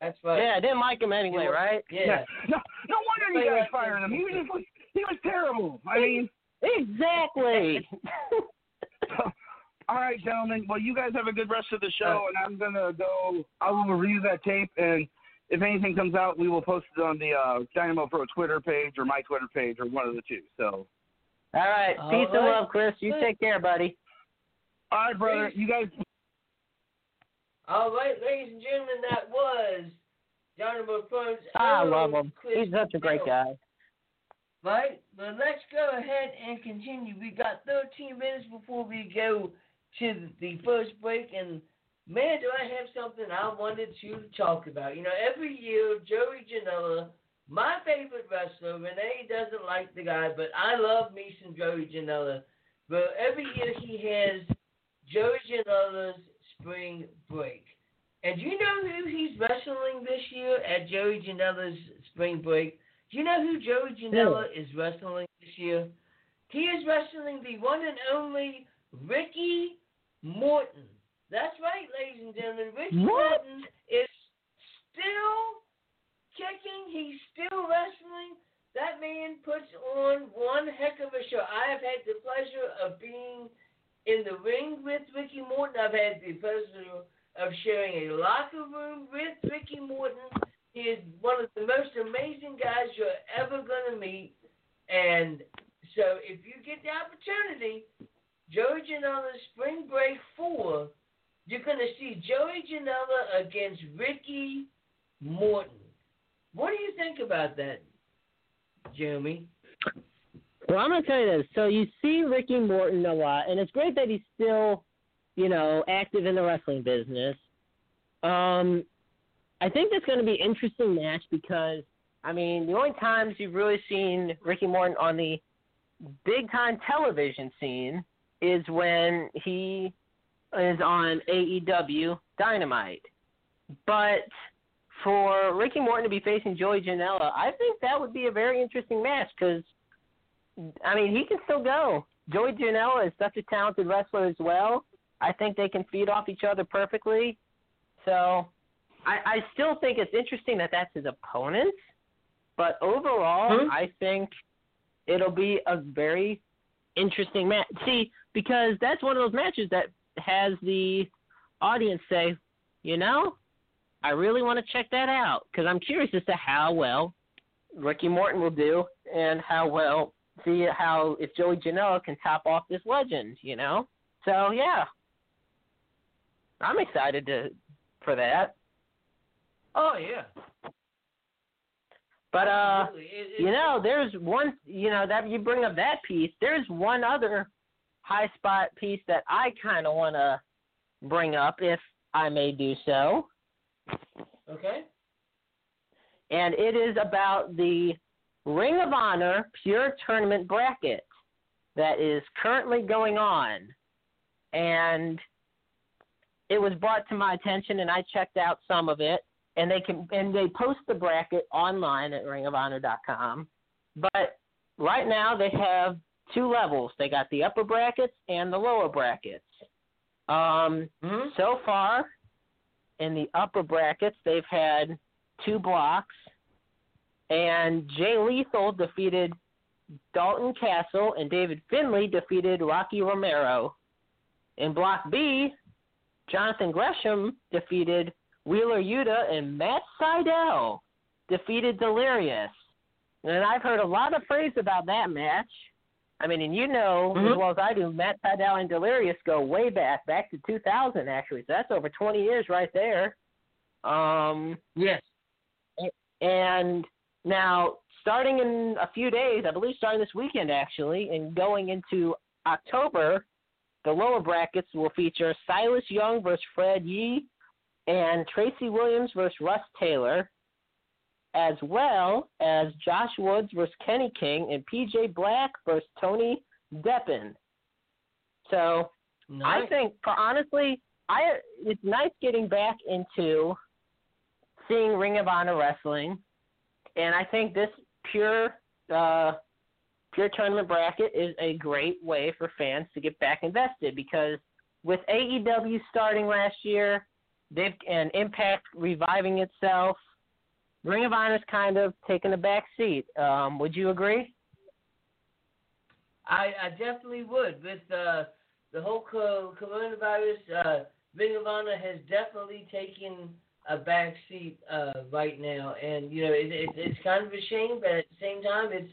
That's right. Yeah, I didn't like him anyway, right? Yeah. No, no wonder you guys fired him. He was just he was terrible. I mean, Exactly. all right, gentlemen. Well, you guys have a good rest of the show, and I'm gonna go. I will review that tape, and if anything comes out, we will post it on the uh, Dynamo Pro Twitter page or my Twitter page or one of the two. So, All right. All Peace and love, Chris. You take care, buddy. all right, brother. You guys. All right, ladies and gentlemen, that was Jonathan Burns. I love him. He's such a great guy. Right? But let's go ahead and continue. We got 13 minutes before we go to the first break. And man, do I have something I wanted to talk about. You know, every year, Joey Janela, my favorite wrestler, Renee doesn't like the guy, but I love me some Joey Janela. But every year he has Joey Janela's spring break. And do you know who he's wrestling this year at Joey Janela's spring break? Do you know who Joey Janela is wrestling this year? He is wrestling the one and only Ricky Morton. That's right, ladies and gentlemen. Ricky What? Morton is still kicking. He's still wrestling. That man puts on one heck of a show. I have had the pleasure of being in the ring with Ricky Morton. I've had the pleasure of sharing a locker room with Ricky Morton. He is one of the most amazing guys you're ever going to meet. And so if you get the opportunity, Joey Janela's Spring Break 4, you're going to see Joey Janela against Ricky Morton. What do you think about that, Jeremy? Well, I'm gonna tell you this. So you see Ricky Morton a lot, and it's great that he's still, you know, active in the wrestling business. Um, I think that's going to be an interesting match because, I mean, the only times you've really seen Ricky Morton on the big time television scene is when he is on AEW Dynamite. But for Ricky Morton to be facing Joey Janela, I think that would be a very interesting match because, I mean, he can still go. Joey Janela is such a talented wrestler as well. I think they can feed off each other perfectly. So I, I still think it's interesting that that's his opponent. But overall, Hmm? I think it'll be a very interesting match. See, because that's one of those matches that has the audience say, you know, I really want to check that out because I'm curious as to how well Ricky Morton will do and how well see how if Joey Janela can top off this legend, you know. So yeah, I'm excited to for that. Oh, yeah. But uh, It- it- you know, there's one. You know that you bring up that piece. There's one other high spot piece that I kind of want to bring up, if I may do so. Okay. and it is about the Ring of Honor Pure Tournament bracket that is currently going on. And it was brought to my attention and I checked out some of it and they can and they post the bracket online at ringofhonor.com. But right now they have two levels. They got the upper brackets and the lower brackets. Um Mhm. so far in the upper brackets they've had two blocks, and Jay Lethal defeated Dalton Castle, and David Finlay defeated Rocky Romero. In Block B, Jonathan Gresham defeated Wheeler Yuta, and Matt Sydal defeated Delirious. And I've heard a lot of praise about that match. I mean, and you know Mhm. as well as I do, Matt Sydal and Delirious go way back, back to 2000 actually. So that's over 20 years right there. Um, Yes. and now, starting in a few days, I believe starting this weekend actually, and going into October, the lower brackets will feature Silas Young versus Fred Yehi and Tracy Williams versus Rust Taylor, as well as Josh Woods versus Kenny King and PJ Black versus Tony Deppen. So I think, for honestly, I it's nice getting back into seeing Ring of Honor wrestling, and I think this pure uh, pure tournament bracket is a great way for fans to get back invested because with AEW starting last year, they've and Impact reviving itself, Ring of Honor's kind of taken a back seat. Um, would you agree? I, I definitely would. With uh, the whole coronavirus, uh, Ring of Honor has definitely taken a back seat uh, right now, and you know it, it, it's kind of a shame, but at the same time, it's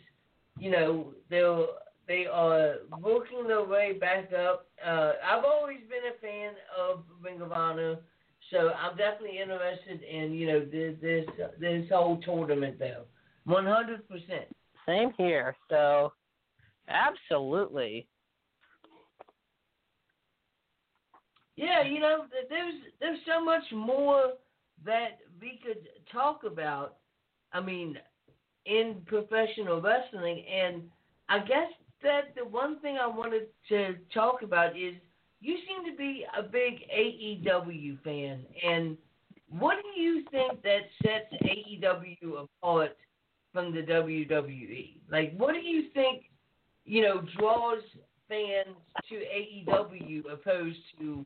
you know they're they are working their way back up. Uh, I've always been a fan of Ring of Honor, so I'm definitely interested in you know this this this whole tournament though, one hundred percent. Same here. So, absolutely. Yeah, you know, there's there's so much more that we could talk about. I mean, in professional wrestling, and I guess that the one thing I wanted to talk about is you seem to be a big AEW fan, and what do you think that sets AEW apart from the WWE? Like, what do you think, you know, draws fans to AEW opposed to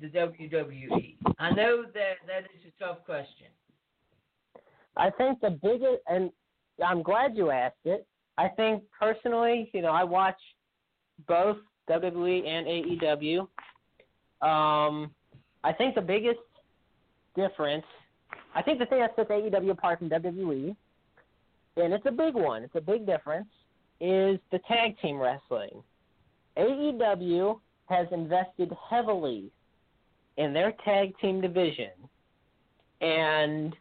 the WWE? I know that that is a tough question. I think the biggest, and I'm glad you asked it. I think personally, you know, I watch both WWE and AEW. Um, I think the biggest difference, I think the thing that sets AEW apart from WWE, and it's a big one, it's a big difference, is the tag team wrestling. AEW has invested heavily in their tag team division. And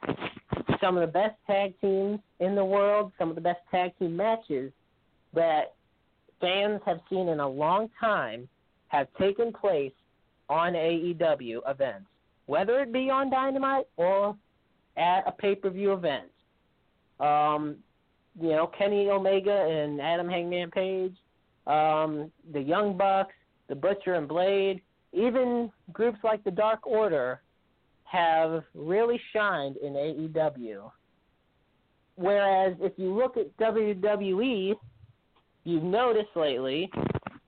some of the best tag teams in the world, some of the best tag team matches that fans have seen in a long time have taken place on AEW events, whether it be on Dynamite or at a pay per view event. Um, you know, Kenny Omega and Adam Hangman Page, um, the Young Bucks, the Butcher and Blade, even groups like the Dark Order have really shined in AEW. Whereas if you look at WWE, you've noticed lately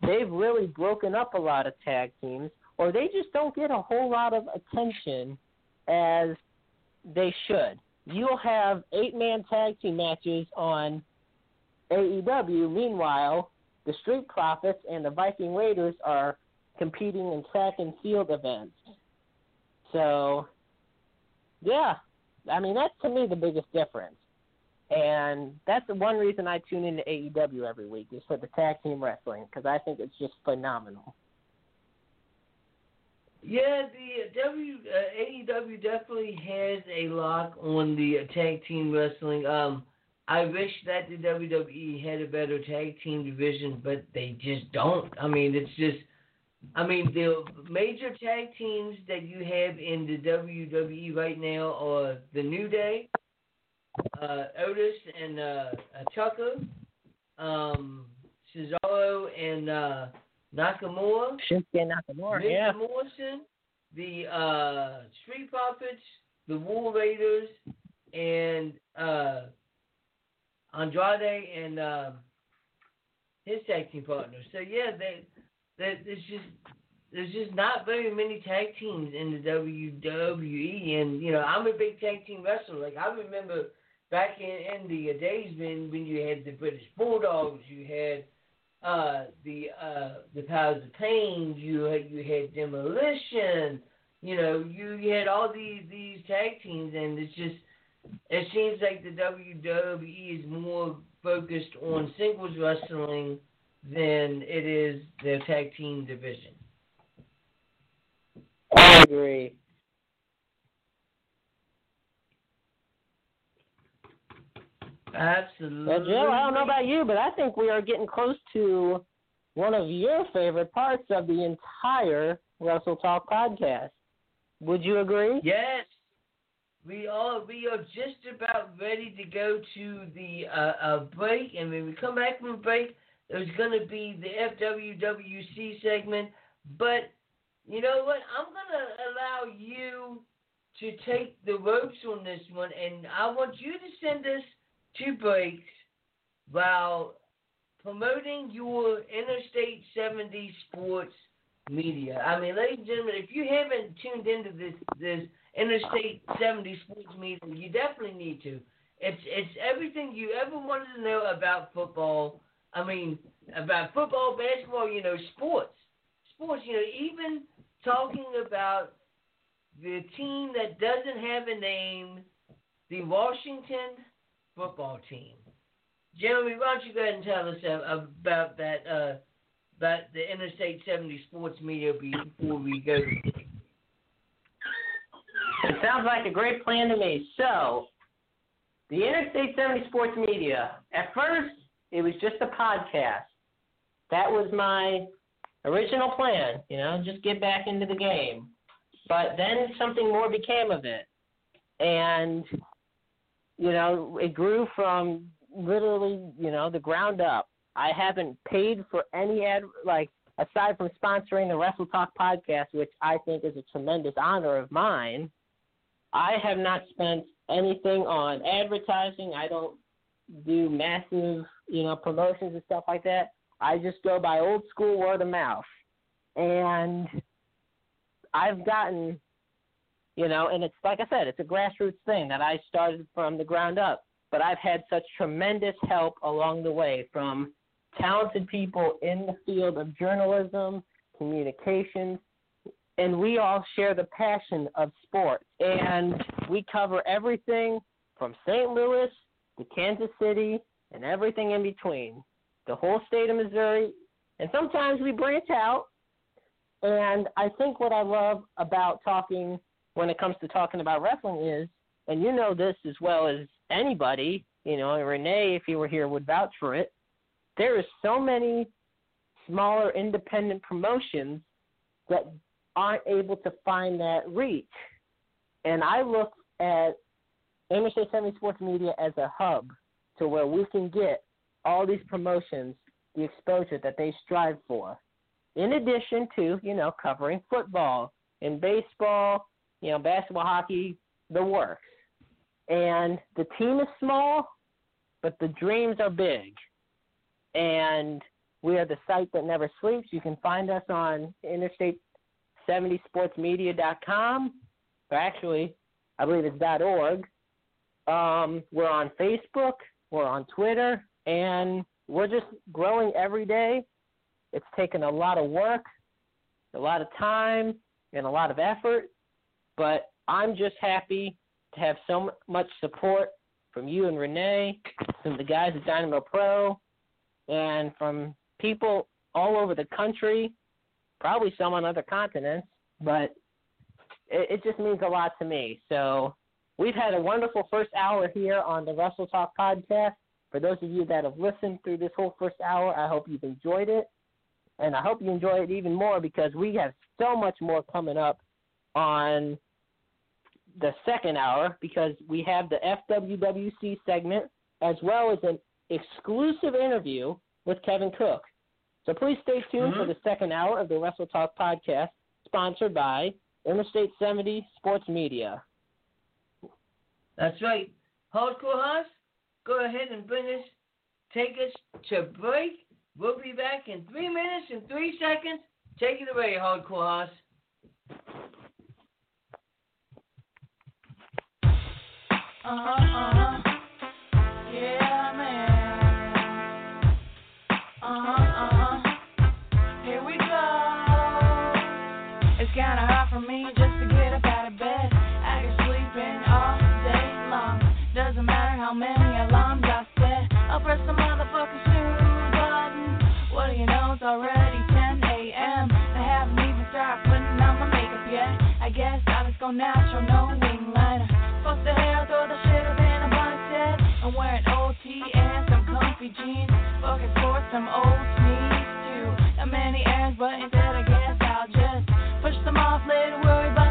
they've really broken up a lot of tag teams, or they just don't get a whole lot of attention as they should. You'll have eight man tag team matches on AEW. Meanwhile, the Street Profits and the Viking Raiders are competing in track and field events. So, yeah, I mean that's to me the biggest difference, and that's the one reason I tune into AEW every week is for the tag team wrestling because I think it's just phenomenal. Yeah, the W uh, AEW definitely has a lock on the uh, tag team wrestling. Um, I wish that the WWE had a better tag team division, but they just don't. I mean, it's just, I mean, the major tag teams that you have in the WWE right now are the New Day, uh, Otis and uh, uh, Tucker, um, Cesaro and uh, Nakamura. Shinsuke Nakamura, Miz yeah. Morrison, the uh, Street Profits, the War Raiders, and uh, Andrade and uh, his tag team partner. So yeah, they, they it's just there's just not very many tag teams in the WWE, and you know I'm a big tag team wrestler. Like I remember back in, in the days when when you had the British Bulldogs, you had uh, the uh, the Powers of Pain, you had you had Demolition, you know, you had all these these tag teams, and it's just it seems like the WWE is more focused on singles wrestling than it is the tag team division. I agree. Absolutely. Well, Joe, I don't know about you, but I think we are getting close to one of your favorite parts of the entire Wrestle Talk podcast. Would you agree? Yes. We are we are just about ready to go to the uh, uh, break, and when we come back from the break, there's going to be the FWWC segment. But you know what? I'm going to allow you to take the ropes on this one, and I want you to send us two breaks while promoting your Interstate 70 sports media. I mean, ladies and gentlemen, if you haven't tuned into this this Interstate 70 sports media, you definitely need to. It's it's everything you ever wanted to know about football. I mean, about football, basketball, you know, sports. Sports, you know, even talking about the team that doesn't have a name, the Washington football team. Jeremy, why don't you go ahead and tell us uh, about that, uh, about the Interstate 70 Sports Media before we go? It sounds like a great plan to me. So, the Interstate 70 Sports Media, at first, it was just a podcast. That was my original plan, you know, just get back into the game. But then something more became of it. And, you know, it grew from literally, you know, the ground up. I haven't paid for any ad, like, aside from sponsoring the Wrestle Talk podcast, which I think is a tremendous honor of mine. I have not spent anything on advertising. I don't do massive, you know, promotions and stuff like that. I just go by old school word of mouth. And I've gotten, you know, and it's like I said, it's a grassroots thing that I started from the ground up. But I've had such tremendous help along the way from talented people in the field of journalism, communications, and we all share the passion of sports. And we cover everything from St. Louis to Kansas City and everything in between, the whole state of Missouri. And sometimes we branch out. And I think what I love about talking when it comes to talking about wrestling is, and you know this as well as anybody, you know, Renee, if you were here, would vouch for it. There is so many smaller independent promotions that aren't able to find that reach. And I look at Interstate 70 Sports Media as a hub to where we can get all these promotions the exposure that they strive for. In addition to, you know, covering football and baseball, you know, basketball, hockey, the works. And the team is small, but the dreams are big. And we are the site that never sleeps. You can find us on Interstate 70sportsmedia.com. Or actually, I believe it's .org. Um, we're on Facebook. We're on Twitter, and we're just growing every day. It's taken a lot of work, a lot of time, and a lot of effort. But I'm just happy to have so much support from you and Renee, from the guys at Dynamo Pro, and from people all over the country probably some on other continents, but it, it just means a lot to me. So we've had a wonderful first hour here on the Wrestle Talk podcast. For those of you that have listened through this whole first hour, I hope you've enjoyed it. And I hope you enjoy it even more because we have so much more coming up on the second hour because we have the FWWC segment as well as an exclusive interview with Kevin Cook. So please stay tuned Mm-hmm. for the second hour of the Wrestle Talk podcast, sponsored by Interstate 70 Sports Media. That's right. Hardcore Haas, go ahead and bring us, take us to break. We'll be back in three minutes and three seconds. Take it away, Hardcore Haas. Uh-huh, uh-huh. Yeah, man. Uh-huh, go natural, no wing liner. Fuck the hell, throw the shit up in a bun set. I'm wearing OT and some comfy jeans. Looking for some old sneaks too. Not many errands, but instead I guess I'll just push them off later. Worry about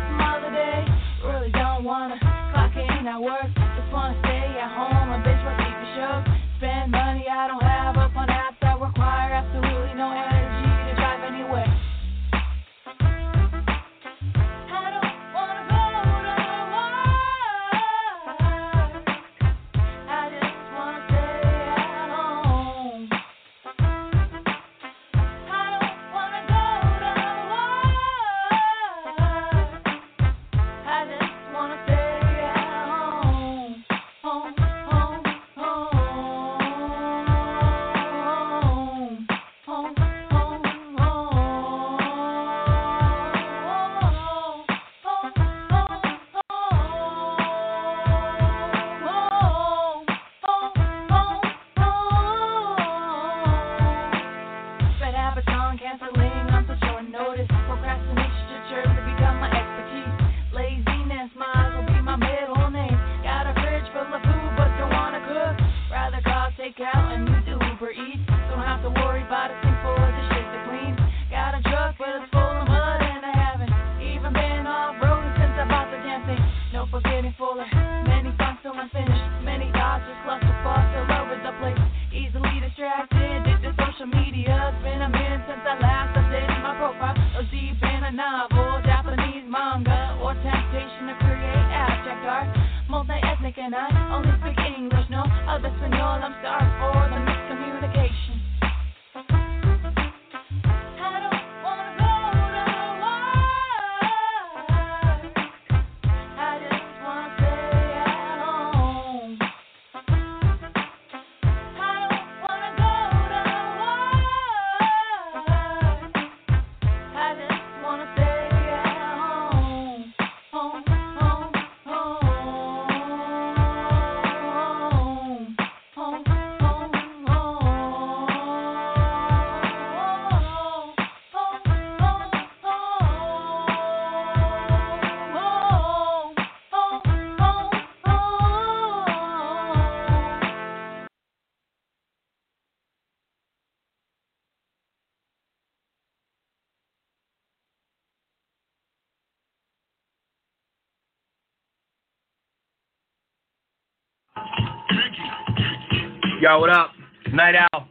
Yo, what up? Knight Owl,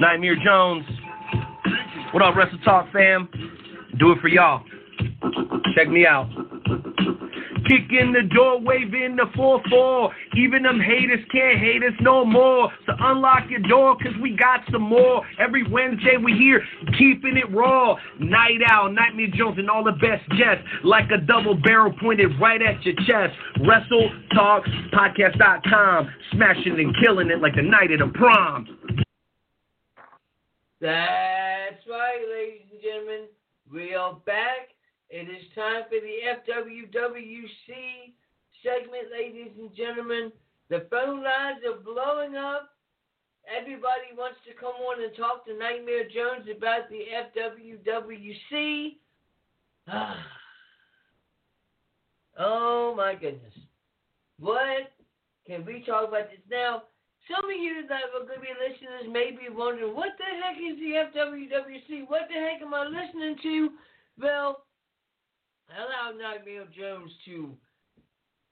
Nightmare Jones. What up, Wrestle Talk fam? Do it for y'all. Check me out. Kick in the door, waving the 4-4. Even them haters can't hate us no more. So unlock your door, cause we got some more. Every Wednesday we here, keeping it raw. Knight Owl, Nightmare Jones, and all the best jets. Like a double barrel pointed right at your chest. Wrestle Talk Podcast.com. Smashing and killing it like the night of the prom. That's right, ladies and gentlemen. We are back. It is time for the FWWC segment, ladies and gentlemen. The phone lines are blowing up. Everybody wants to come on and talk to Nightmare Jones about the FWWC. oh my goodness. What can we talk about this now? Some of you that are going to be listeners may be wondering, what the heck is the FWWC? What the heck am I listening to? Well, allow Nightmare Jones to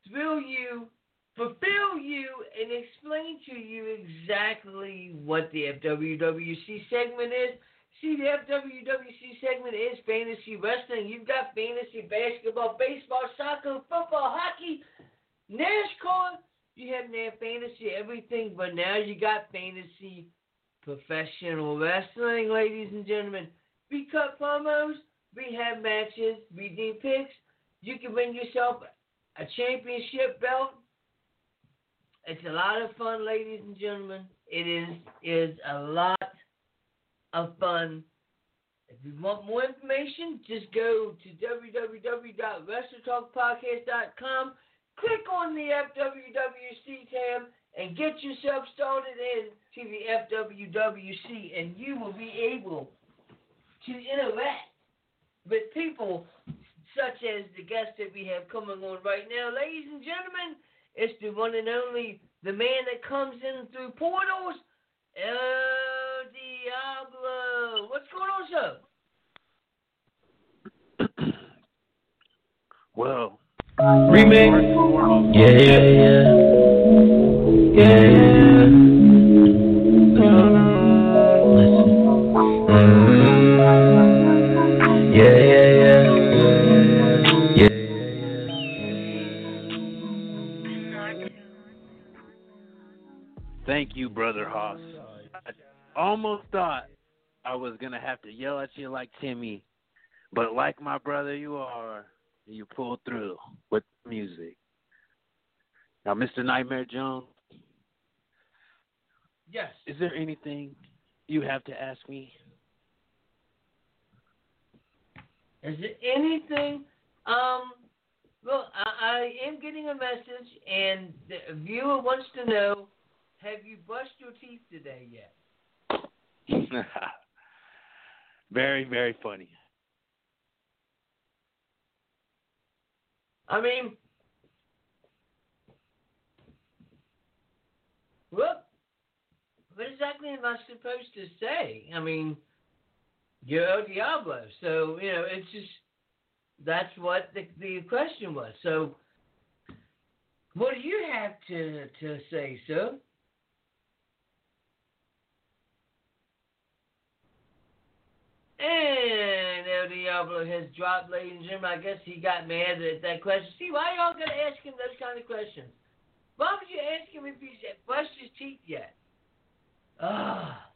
thrill you, fulfill you, and explain to you exactly what the FWWC segment is. See, the FWWC segment is fantasy wrestling. You've got fantasy basketball, baseball, soccer, football, hockey, NASCAR. You have now fantasy everything, but now you got fantasy professional wrestling, ladies and gentlemen. we cut promos, we have matches, we do picks. You can win yourself a championship belt. It's a lot of fun, ladies and gentlemen. It is is a lot of fun. If you want more information, just go to www.wrestletalkpodcast.com, click on the FWWC tab, and get yourself started in to the FWWC, and you will be able to interact with people such as the guest that we have coming on right now. Ladies and gentlemen, it's the one and only, the man that comes in through portals, El Diablo. What's going on, sir? Well, remix. Yeah, yeah, yeah. Yeah, Thank you, brother Haas. I almost thought I was gonna have to yell at you like Timmy, but like my brother you are, you pulled through with music. Now, Mr. Nightmare Jones, Yes. is there anything you have to ask me? Is there anything? Um, well, I, I am getting a message, and the viewer wants to know: Have you brushed your teeth today yet? very, very funny. I mean, what? What exactly am I supposed to say? I mean, you're El Diablo, so you know it's just that's what the the question was. So, what do you have to to say, sir? And El Diablo has dropped, ladies and gentlemen. I guess he got mad at that question. See, why are y'all gotta ask him those kind of questions? Why would you ask him if he's brushed his teeth yet? Ah.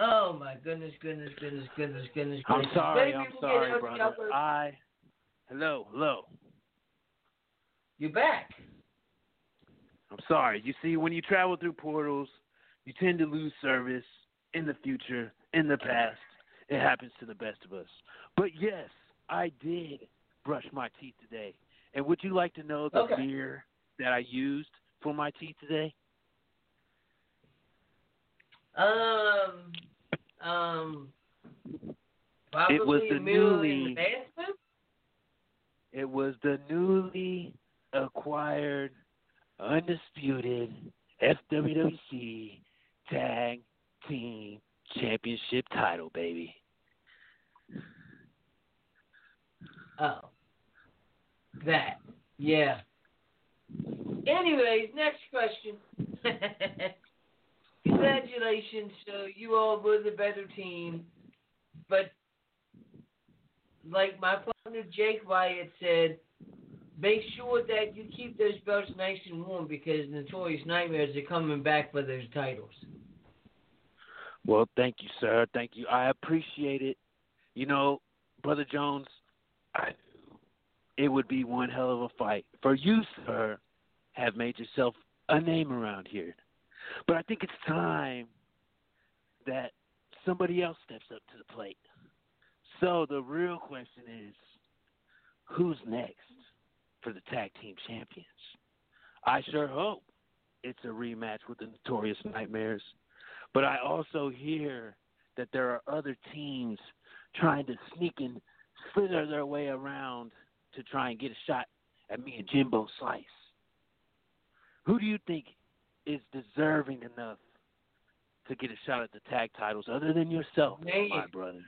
Oh my goodness, goodness, goodness, goodness, goodness, I'm goodness. sorry, Maybe I'm sorry, brother. Diablo- I hello, hello. You're back. I'm sorry. You see, when you travel through portals, you tend to lose service in the future, in the past. It happens to the best of us. But yes, I did brush my teeth today. And would you like to know the Okay. mirror that I used for my teeth today? Um, um, It was the a mirror in newly- the. It was the newly acquired, undisputed FWWC Tag Team Championship title, baby. Oh, that. Yeah. Anyways, next question. Congratulations, so you all were the better team, but like my partner Jake Wyatt said, make sure that you keep those belts nice and warm because Notorious Nightmares are coming back for those titles. Well, thank you, sir. Thank you. I appreciate it. You know, Brother Jones, I it would be one hell of a fight. For you, sir, have made yourself a name around here. But I think it's time that somebody else steps up to the plate. So the real question is who's next for the tag team champions? I sure hope it's a rematch with the Notorious Nightmares. But I also hear that there are other teams trying to sneak and slither their way around to try and get a shot at me and Jimbo Slice. Who do you think is deserving enough to get a shot at the tag titles other than yourself, Man. my brother?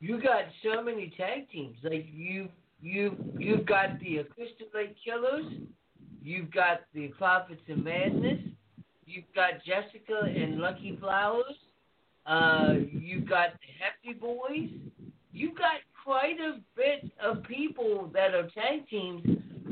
You got so many tag teams. Like you, you, you've got the Crystal Lake Killers. You've got the Prophets of Madness. You've got Jessica and Lucky Flowers. Uh, you've got the Hefty Boys. You've got quite a bit of people that are tag teams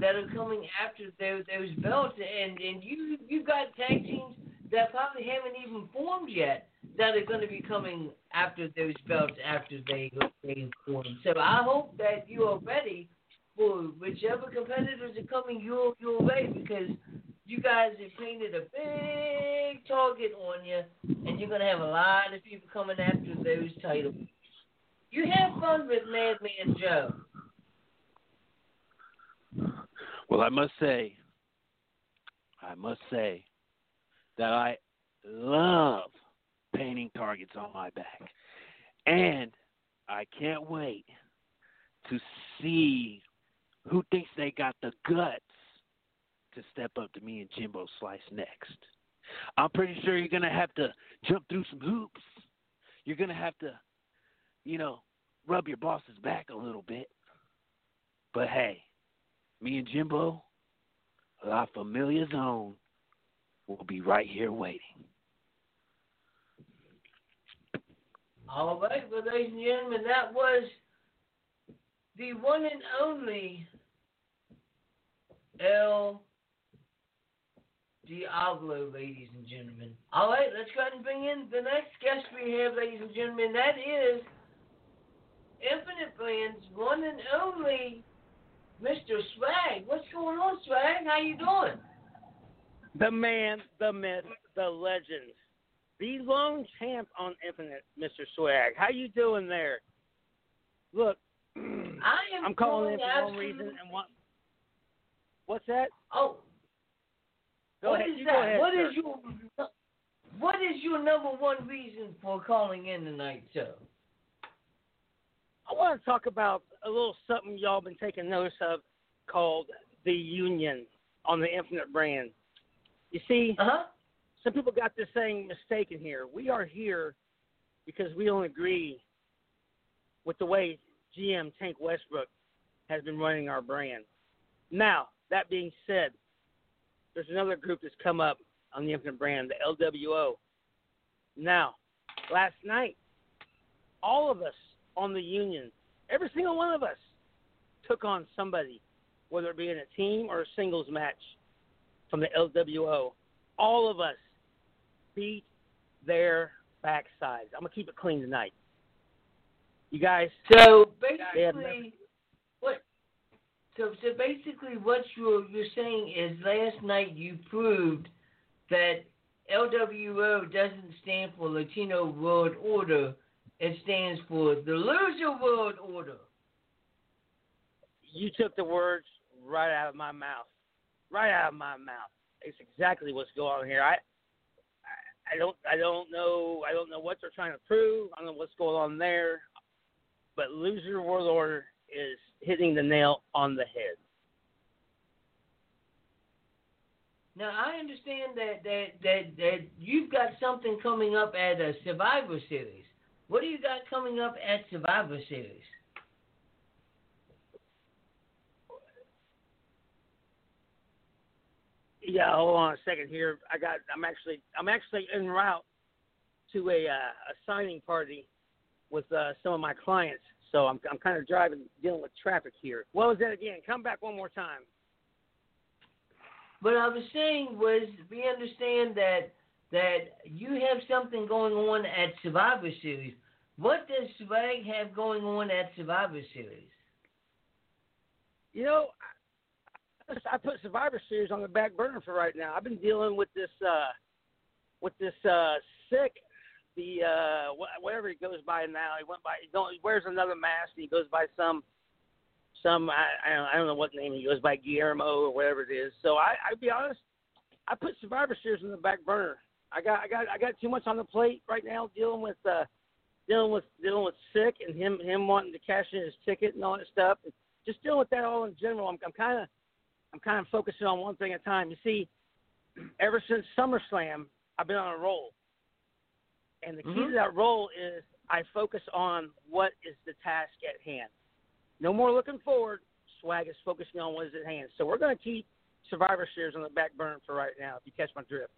that are coming after those, those belts, and and you you've got tag teams that probably haven't even formed yet that are going to be coming after those belts after they they form. So I hope that you are ready for whichever competitors are coming your your way because you guys have painted a big target on you, and you're going to have a lot of people coming after those titles. You have fun with Madman Joe. Well, I must say, I must say that I love painting targets on my back. And I can't wait to see who thinks they got the guts to step up to me and Jimbo Slice next. I'm pretty sure you're going to have to jump through some hoops. You're going to have to, you know, rub your boss's back a little bit. But hey, me and Jimbo, La Familia Zone, will be right here waiting. All right, well, ladies and gentlemen, that was the one and only El Diablo, ladies and gentlemen. All right, let's go ahead and bring in the next guest we have, ladies and gentlemen. That is Infinite Brands one and only Mr. Swag. What's going on, Swag? How you doing? The man, the myth, the legend, the lone champ on Infinite, Mr. Swag. How you doing there? Look, I am I'm calling in for one reason and one. What's that? Oh, Go what ahead. is that? go ahead, What is your what is your number one reason for calling in tonight, sir? I want to talk about a little something y'all been taking notice of called the union on the Infinite brand. You see, uh-huh. some people got this thing mistaken here. We are here because we don't agree with the way GM Tank Westbrook has been running our brand. Now, that being said, there's another group that's come up on the Infinite brand, the LWO. Now, last night, all of us on the union, every single one of us, took on somebody, whether it be in a team or a singles match from the LWO. All of us beat their backsides. I'm gonna keep it clean tonight. You guys. So basically? So so basically, what you're you're saying is last night you proved that LWO doesn't stand for Latino World Order. It stands for the Loser World Order. you took the words right out of my mouth. Right out of my mouth. It's exactly what's going on here. I, I, I don't, I don't know, I don't know what they're trying to prove. I don't know what's going on there. But loser world order is hitting the nail on the head. Now I understand that that that that you've got something coming up at a Survivor Series. What do you got coming up at Survivor Series? Yeah, hold on a second here. I got, I'm actually, I'm actually en route to a uh, a signing party with uh, some of my clients. So I'm, I'm kind of driving, dealing with traffic here. What was that again? Come back one more time. What I was saying was we understand that that you have something going on at Survivor Series. What does Swag have going on at Survivor Series? You know, I, put Survivor Series on the back burner for right now. I've been dealing with this, uh, with this uh, sick, the uh, wh- whatever he goes by now. He went by, he, don't, he wears another mask. And he goes by some, some I, I don't, I don't know what name he goes by, Guillermo or whatever it is. So I, I'll be honest, I put Survivor Series on the back burner. I got, I got, I got too much on the plate right now dealing with. uh dealing with dealing with sick and him him wanting to cash in his ticket and all that stuff. And just dealing with that all in general. I'm I'm kind of I'm kind of focusing on one thing at a time. You see, ever since SummerSlam, I've been on a roll, and the key Mhm. to that role is I focus on what is the task at hand. No more looking forward. Swag is focusing on what is at hand. So we're going to keep Survivor Series on the back burner for right now. If you catch my drift.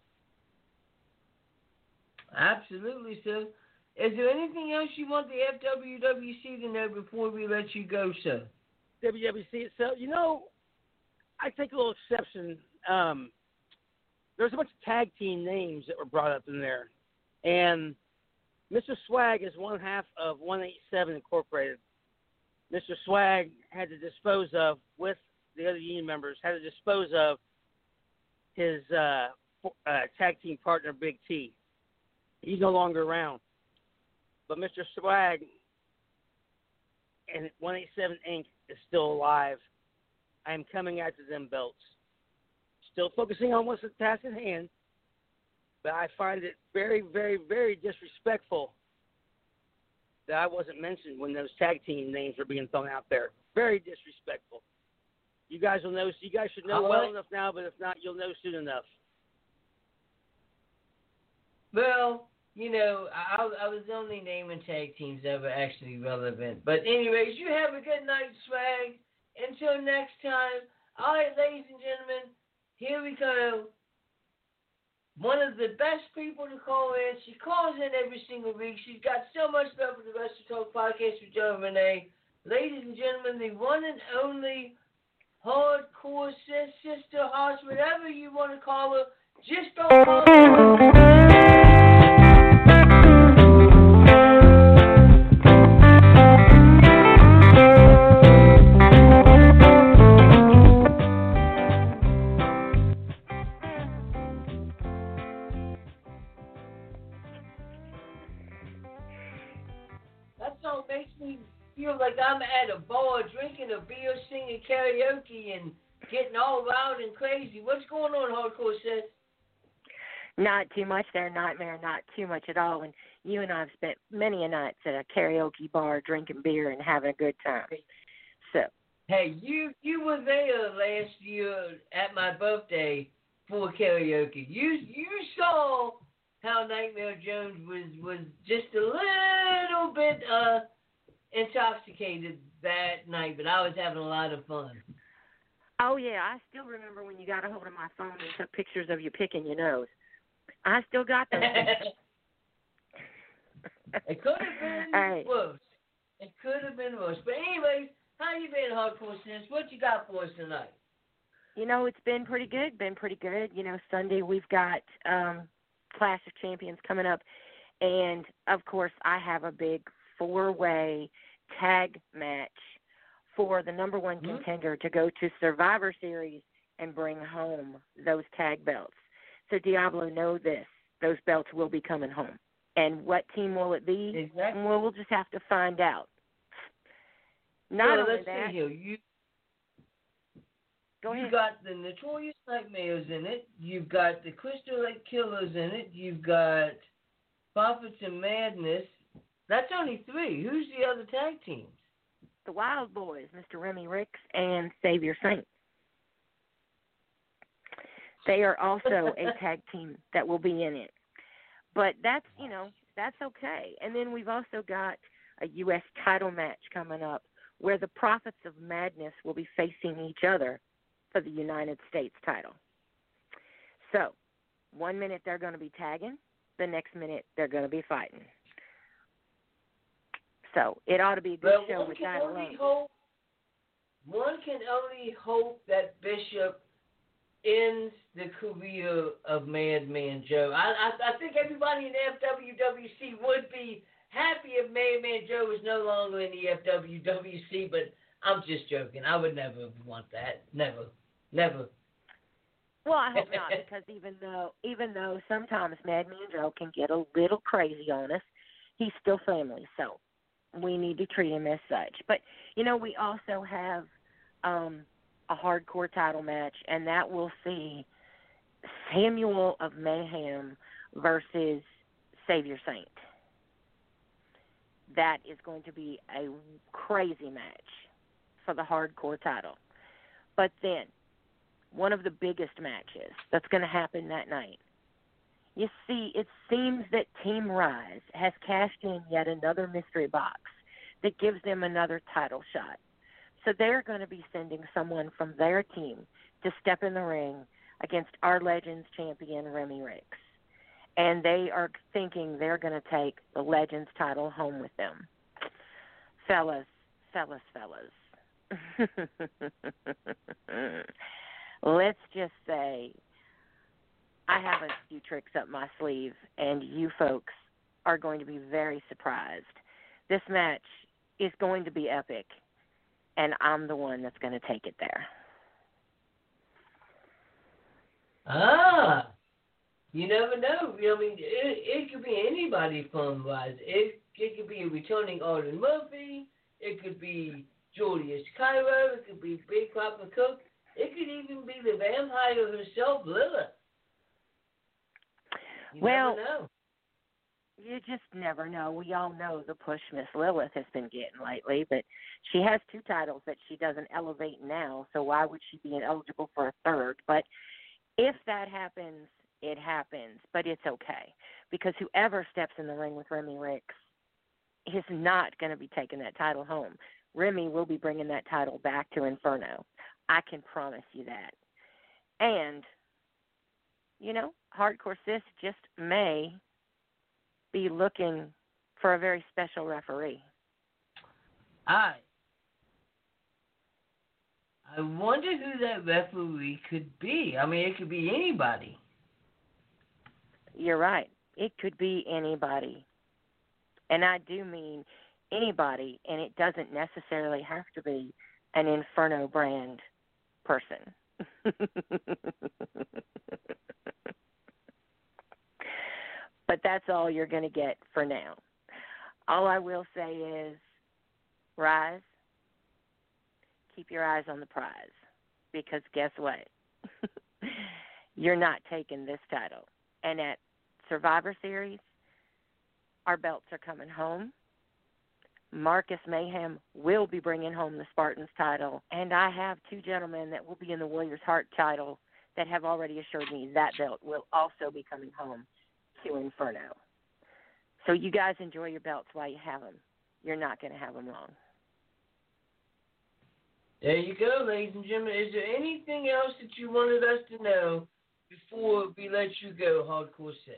Absolutely, sir. Is there anything else you want the FWWC to know before we let you go, sir? WWC itself. You know, I take a little exception. Um, there's a bunch of tag team names that were brought up in there, and Mr. Swag is one half of 187 Incorporated. Mr. Swag had to dispose of, with the other union members, had to dispose of his uh, uh, tag team partner, Big T. He's no longer around. But Mr. Swag and 187 Inc. is still alive. I am coming after them belts. Still focusing on what's the task at hand, but I find it very, very, very disrespectful that I wasn't mentioned when those tag team names were being thrown out there. Very disrespectful. You guys will know. You guys should know well enough now, but if not, you'll know soon enough. Well, you know, I, I was only naming tag teams that were actually relevant. But anyways, you have a good night, Swag. Until next time. All right, ladies and gentlemen, here we go. One of the best people to call in. She calls in every single week. She's got so much love for the Wrestle Talk podcast with Joe Renee. Ladies and gentlemen, the one and only hardcore sis, sister, hearts, whatever you want to call her. Just don't call her. And getting all loud and crazy. What's going on, hardcore sis? Not too much there, Nightmare, not too much at all. And you and I have spent many a nights at a karaoke bar drinking beer and having a good time. So, Hey, you you were there last year at my birthday for karaoke. You you saw how Nightmare Jones was was just a little bit uh intoxicated that night, but I was having a lot of fun. Oh yeah, I still remember when you got a hold of my phone and took pictures of you picking your nose. I still got those. it could have been right. worse. It could have been worse. But anyways, how you been, hardcore sis? What you got for us tonight? You know, it's been pretty good. Been pretty good. You know, Sunday we've got um Clash of Champions coming up, and of course I have a big four-way tag match for the number one Mhm. contender to go to Survivor Series and bring home those tag belts. So Diablo, know this: those belts will be coming home. And what team will it be? Exactly. Well, we'll just have to find out. Not well, only let's that, see here. You Go ahead. got the Notorious Nightmares in it. You've got the Crystal Lake Killers in it. You've got Prophets and Madness. That's only three. Who's the other tag teams? The Wild Boys, Mr. Remy Ricks and Savior Saint. They are also a tag team that will be in it. But that's, you know, that's okay. And then we've also got a U.S. title match coming up where the Prophets of Madness will be facing each other for the United States title. So, one minute they're going to be tagging, the next minute they're going to be fighting. So, it ought to be a good Well, show with that alone. hope. One can only hope that Bishop ends the career of Madman Joe. I, I I think everybody in FWWC would be happy if Madman Joe was no longer in the FWWC, but I'm just joking. I would never want that. Never, never. Well, I hope not, because even though even though sometimes Madman Joe can get a little crazy on us, he's still family, so we need to treat him as such. But you know, we also have um a hardcore title match, and that will see Samuel of Mayhem versus Savior Saint. That is going to be a crazy match for the hardcore title. But then one of the biggest matches that's going to happen that night. You see, it seems that Team Rise has cashed in yet another mystery box that gives them another title shot. So they're going to be sending someone from their team to step in the ring against our Legends champion, Remy Ricks. And they are thinking they're going to take the Legends title home with them. Fellas, fellas, fellas. let's just say I have a few tricks up my sleeve, and you folks are going to be very surprised. This match is going to be epic, and I'm the one that's going to take it there. Ah, you never know. I mean, it, it could be anybody from Rise. It it could be a returning Arden Murphy. It could be Julius Cairo. It could be Big Papa Cook. It could even be the vampire herself, Lilith. You well, you just never know. We all know the push Miss Lilith has been getting lately, but she has two titles that she doesn't elevate now, so why would she be eligible for a third? But if that happens, it happens, but it's okay because whoever steps in the ring with Remy Ricks is not going to be taking that title home. Remy will be bringing that title back to Inferno. I can promise you that. And, you know, Hardcore Sis just may be looking for a very special referee. I I wonder who that referee could be. I mean, it could be anybody. You're right. It could be anybody. And I do mean anybody, and it doesn't necessarily have to be an Inferno brand person. but that's all you're going to get for now. All I will say is rise, keep your eyes on the prize because guess what? you're not taking this title. And at Survivor Series, our belts are coming home. Marcus Mayhem will be bringing home the Spartans title, and I have two gentlemen that will be in the Warriors Heart title that have already assured me that belt will also be coming home to Inferno. So you guys enjoy your belts while you have them. You're not going to have them long. There you go, ladies and gentlemen. Is there anything else that you wanted us to know before we let you go, Hardcore Sis?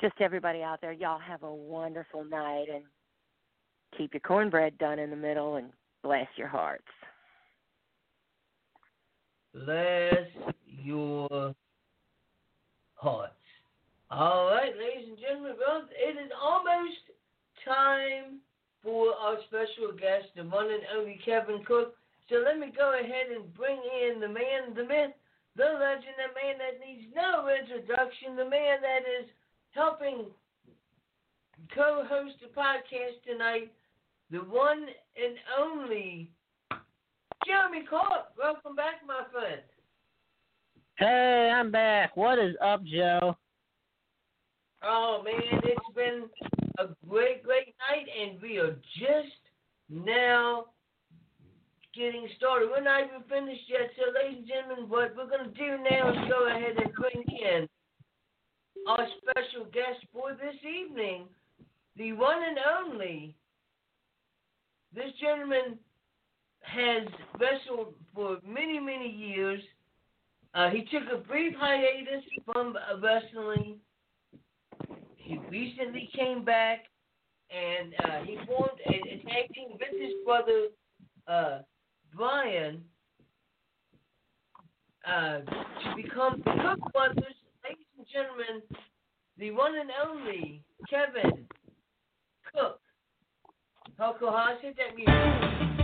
Just everybody out there, y'all have a wonderful night and keep your cornbread done in the middle and bless your hearts. Bless your hearts. All right, ladies and gentlemen, well, it is almost time for our special guest, the one and only Kevin Cook. So let me go ahead and bring in the man, the myth, the legend, the man that needs no introduction, the man that is helping co-host the podcast tonight, the one and only Jeremy Clark. Welcome back, my friend. Hey, I'm back. What is up, Joe? Oh man, it's been a great, great night, and we are just now getting started. We're not even finished yet, so ladies and gentlemen, what we're going to do now is go ahead and bring in our special guest for this evening, the one and only. This gentleman has wrestled for many, many years. Uh, he took a brief hiatus from uh, wrestling. He recently came back and uh, he formed a, a tag team with his brother uh, Brian uh, to become the Cook Brothers. Ladies and gentlemen, the one and only Kevin Cook. Hardcore Haas, hit that music.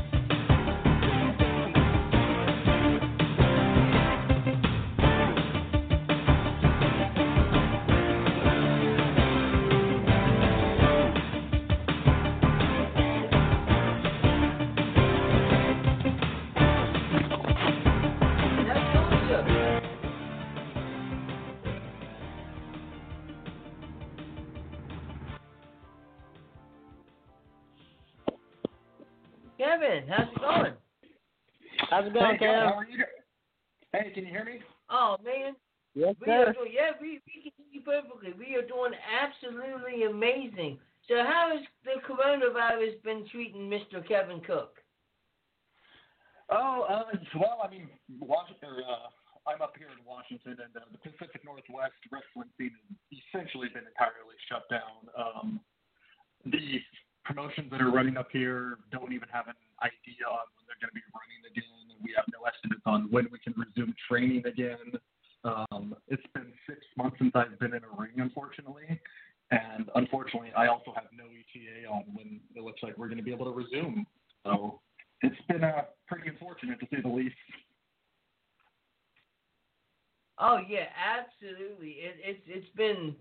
Kevin, how's it going? How's it going, Hey, Kev? how are you? Hey, can you hear me? Oh man, Yes, we are sir. doing yeah, we we can hear you perfectly. We are doing absolutely amazing. So how has the coronavirus been treating Mr. Kevin Cook? Oh, uh, well, I mean, Washington. Uh, I'm up here in Washington, and uh, the Pacific Northwest wrestling scene has essentially been entirely shut down. Um, the promotions that are running up here don't even have an idea on when they're going to be running again. We have no estimates on when we can resume training again. Um, it's been six months since I've been in a ring, unfortunately, And unfortunately, I also have no ETA on when it looks like we're going to be able to resume. So it's been uh, pretty unfortunate to say the least. Oh yeah, absolutely. It, it's it's been,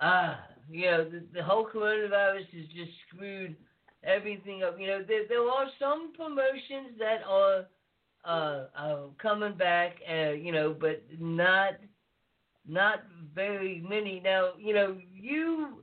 uh, you know, the, the whole coronavirus has just screwed everything up. You know, there there are some promotions that are uh, uh coming back, uh, you know, but not not very many. Now, you know, you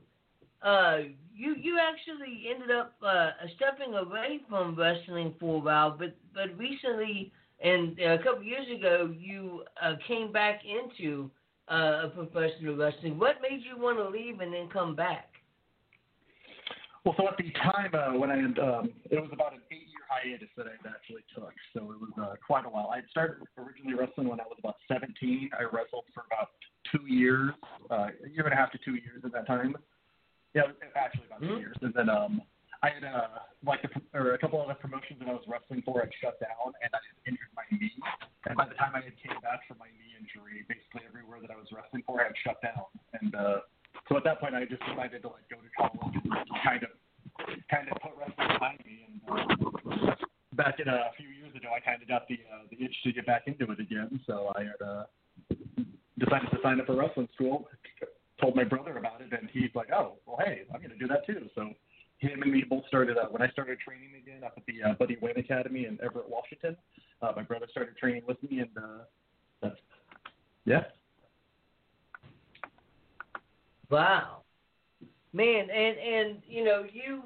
uh you you actually ended up uh stepping away from wrestling for a while, but but recently and a couple years ago you uh, came back into uh, professional wrestling. What made you want to leave and then come back? Well, so at the time uh, when I had, um, it was about an eight-year hiatus that I had actually took, so it was uh, quite a while. I had started originally wrestling when I was about 17. I wrestled for about two years, uh, a year and a half to two years at that time. Yeah, actually about two years, and then um, I had uh, like a, or a couple other promotions that I was wrestling for had shut down, and I had injured my knee. And by the time I had came back from my knee injury, basically everywhere that I was wrestling for had shut down. And uh, so at that point, I just decided to like go to college and kind of kind of put wrestling behind me. And uh, back in a few years ago, I kind of got the uh, the itch to get back into it again. So I had uh, decided to sign up for wrestling school. Told my brother about it, and he's like, "Oh, well, hey, I'm to do that too." So him and me both started uh, when I started training again up at the uh, Buddy Wayne Academy in Everett, Washington. Uh, my brother started training with me, and uh, that's yeah. Wow, man, and and you know you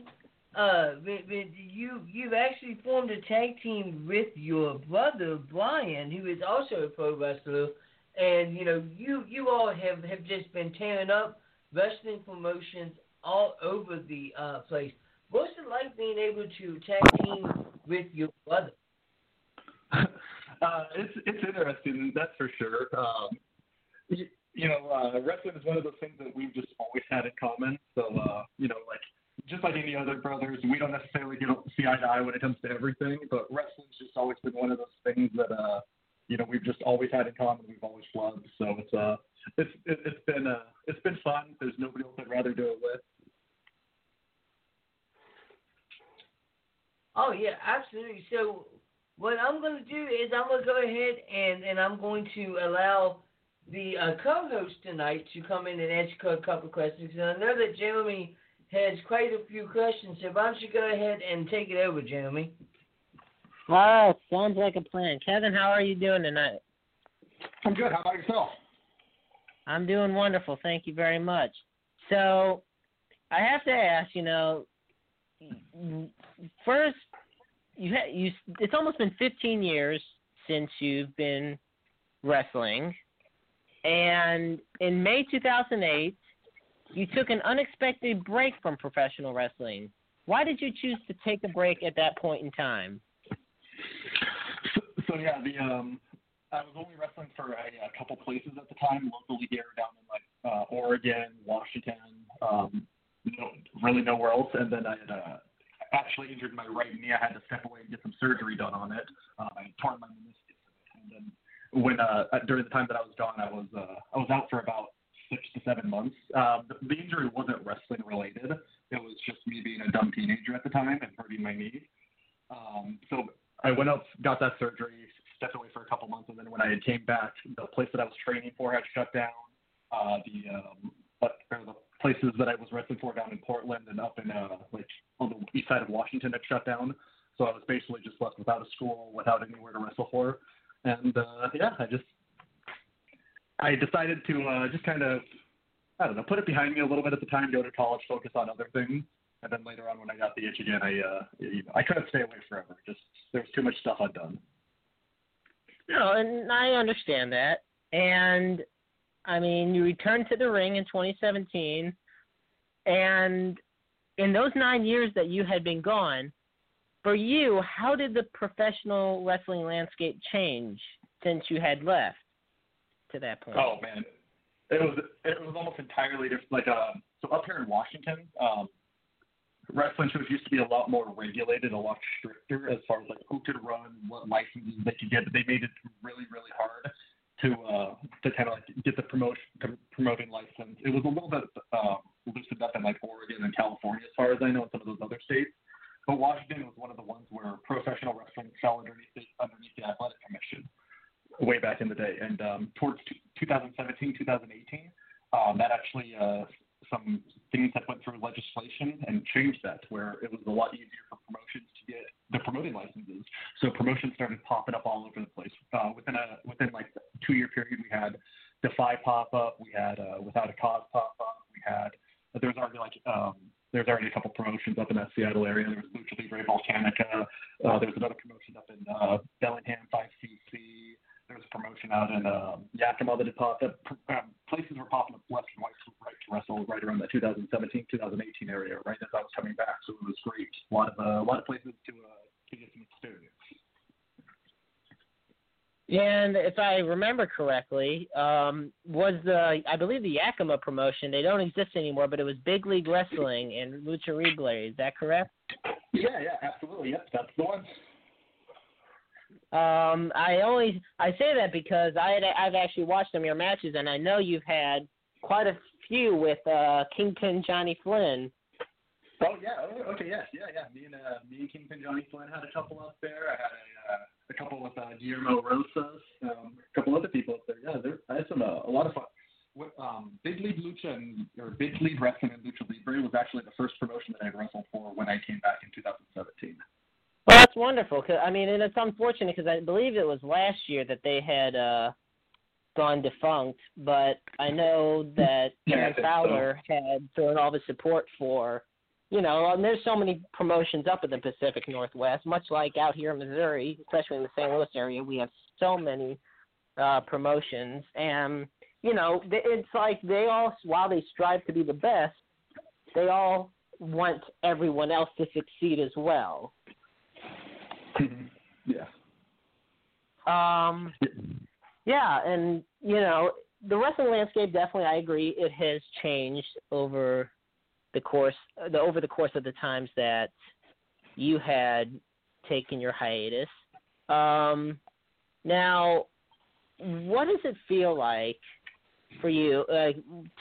uh you you've actually formed a tag team with your brother Brian, who is also a pro wrestler, and you know you you all have have just been tearing up wrestling promotions all over the uh place. What's it like being able to tag team with your brother? Uh, it's it's interesting, that's for sure. Um, you, know, uh, wrestling is one of those things that we've just always had in common. So, uh, you know, like just like any other brothers, we don't necessarily get see eye to eye when it comes to everything. But wrestling's just always been one of those things that, uh, you know, we've just always had in common. We've always loved. So it's uh, it's it, it's been uh, it's been fun. There's nobody else I'd rather do it with. Oh yeah, absolutely. So what I'm going to do is I'm going to go ahead and and I'm going to allow the uh, co-host tonight to come in and answer a couple of questions. And I know that Jeremy has quite a few questions, so why don't you go ahead and take it over, Jeremy? All right, sounds like a plan. Kevin, how are you doing tonight? I'm good. How about yourself? I'm doing wonderful. Thank you very much. So, I have to ask, you know, first, you ha- you it's almost been 15 years since you've been wrestling, and in May 2008, you took an unexpected break from professional wrestling. Why did you choose to take a break at that point in time? So, so yeah, the um, I was only wrestling for a, a couple places at the time, locally here down in like uh, Oregon, Washington, um, no, really nowhere else. And then I had uh, actually injured my right knee. I had to step away and get some surgery done on it. Uh, I had torn my meniscus, and then when uh, during the time that I was gone, I was uh, I was out for about six to seven months. Um, the, the injury wasn't wrestling related. It was just me being a dumb teenager at the time and hurting my knee. Um, so I went out, got that surgery, stepped away for a couple months, and then when I came back, the place that I was training for had shut down. Uh, the um, but or the places that I was wrestling for down in Portland and up in uh, like on the east side of Washington had shut down. So I was basically just left without a school, without anywhere to wrestle for. And uh, yeah, I just I decided to uh, just kind of I don't know put it behind me a little bit at the time, go to college, focus on other things. And then later on, when I got the itch again, I uh, you know, I couldn't stay away forever. Just there was too much stuff I'd done. No, and I understand that. And I mean, you returned to the ring in 2017, and in those nine years that you had been gone, for you, how did the professional wrestling landscape change since you had left to that point? Oh man, it was it was almost entirely different. Like uh, so up here in Washington, um, wrestling shows used to be a lot more regulated, a lot stricter as far as like who could run, what licenses they could get. They made it really really hard to uh to kind of like get the promotion promoting license. It was a little bit uh, loosened up in like Oregon but Washington was one of the ones where professional wrestling fell underneath the, underneath the athletic commission way back in the day. And um, towards t- 2017, 2018, um, that actually uh, some things that went through legislation and changed that where it was a lot easier for promotions to get the promoting licenses. So promotions started popping up all over the place. Uh, within a within like two year period, we had Defy pop up, we had uh, Without a Cause pop up, we had there was already like um, there's already a couple promotions up in that Seattle area. There was Volcanica. Uh, there was another promotion up in uh, Bellingham 5cc. There was a promotion out in um, Yakima that popped up. Um, places were popping up left and right, right to wrestle right around the 2017, 2018 area, right as I was coming back. So it was great. A lot of uh, a lot of places to uh, to get some experience. And if I remember correctly, um, was the I believe the Yakima promotion? They don't exist anymore, but it was Big League Wrestling and Lucha Libre. Is that correct? Yeah, yeah, absolutely. Yep, that's the one. Um, I only I say that because I had, I've actually watched some of your matches, and I know you've had quite a few with uh, Kingpin Johnny Flynn. Oh yeah. Oh, okay. Yes. Yeah. Yeah. Me and uh, me and Kingpin Johnny Flynn had a couple up there. I had a uh, a couple with uh, Guillermo Rosas, um, a couple other people up there. Yeah, there, I had some uh, a lot of fun. Um, Big League Lucha and or Big League Wrestling and Lucha Libre was actually the first promotion that I wrestled for when I came back in 2017. Well, that's wonderful. 'cause- I mean, and it's unfortunate because I believe it was last year that they had uh, gone defunct, but I know that Yeah, Ken think Fowler had thrown all the support for, you know, and there's so many promotions up in the Pacific Northwest, much like out here in Missouri, especially in the St. Louis area, we have so many uh, promotions, and you know, it's like they all, while they strive to be the best, they all want everyone else to succeed as well. Yeah. Um, yeah, and you know the wrestling landscape definitely. I agree, it has changed over the course the over the course of the times that you had taken your hiatus. Um, now, what does it feel like for you uh,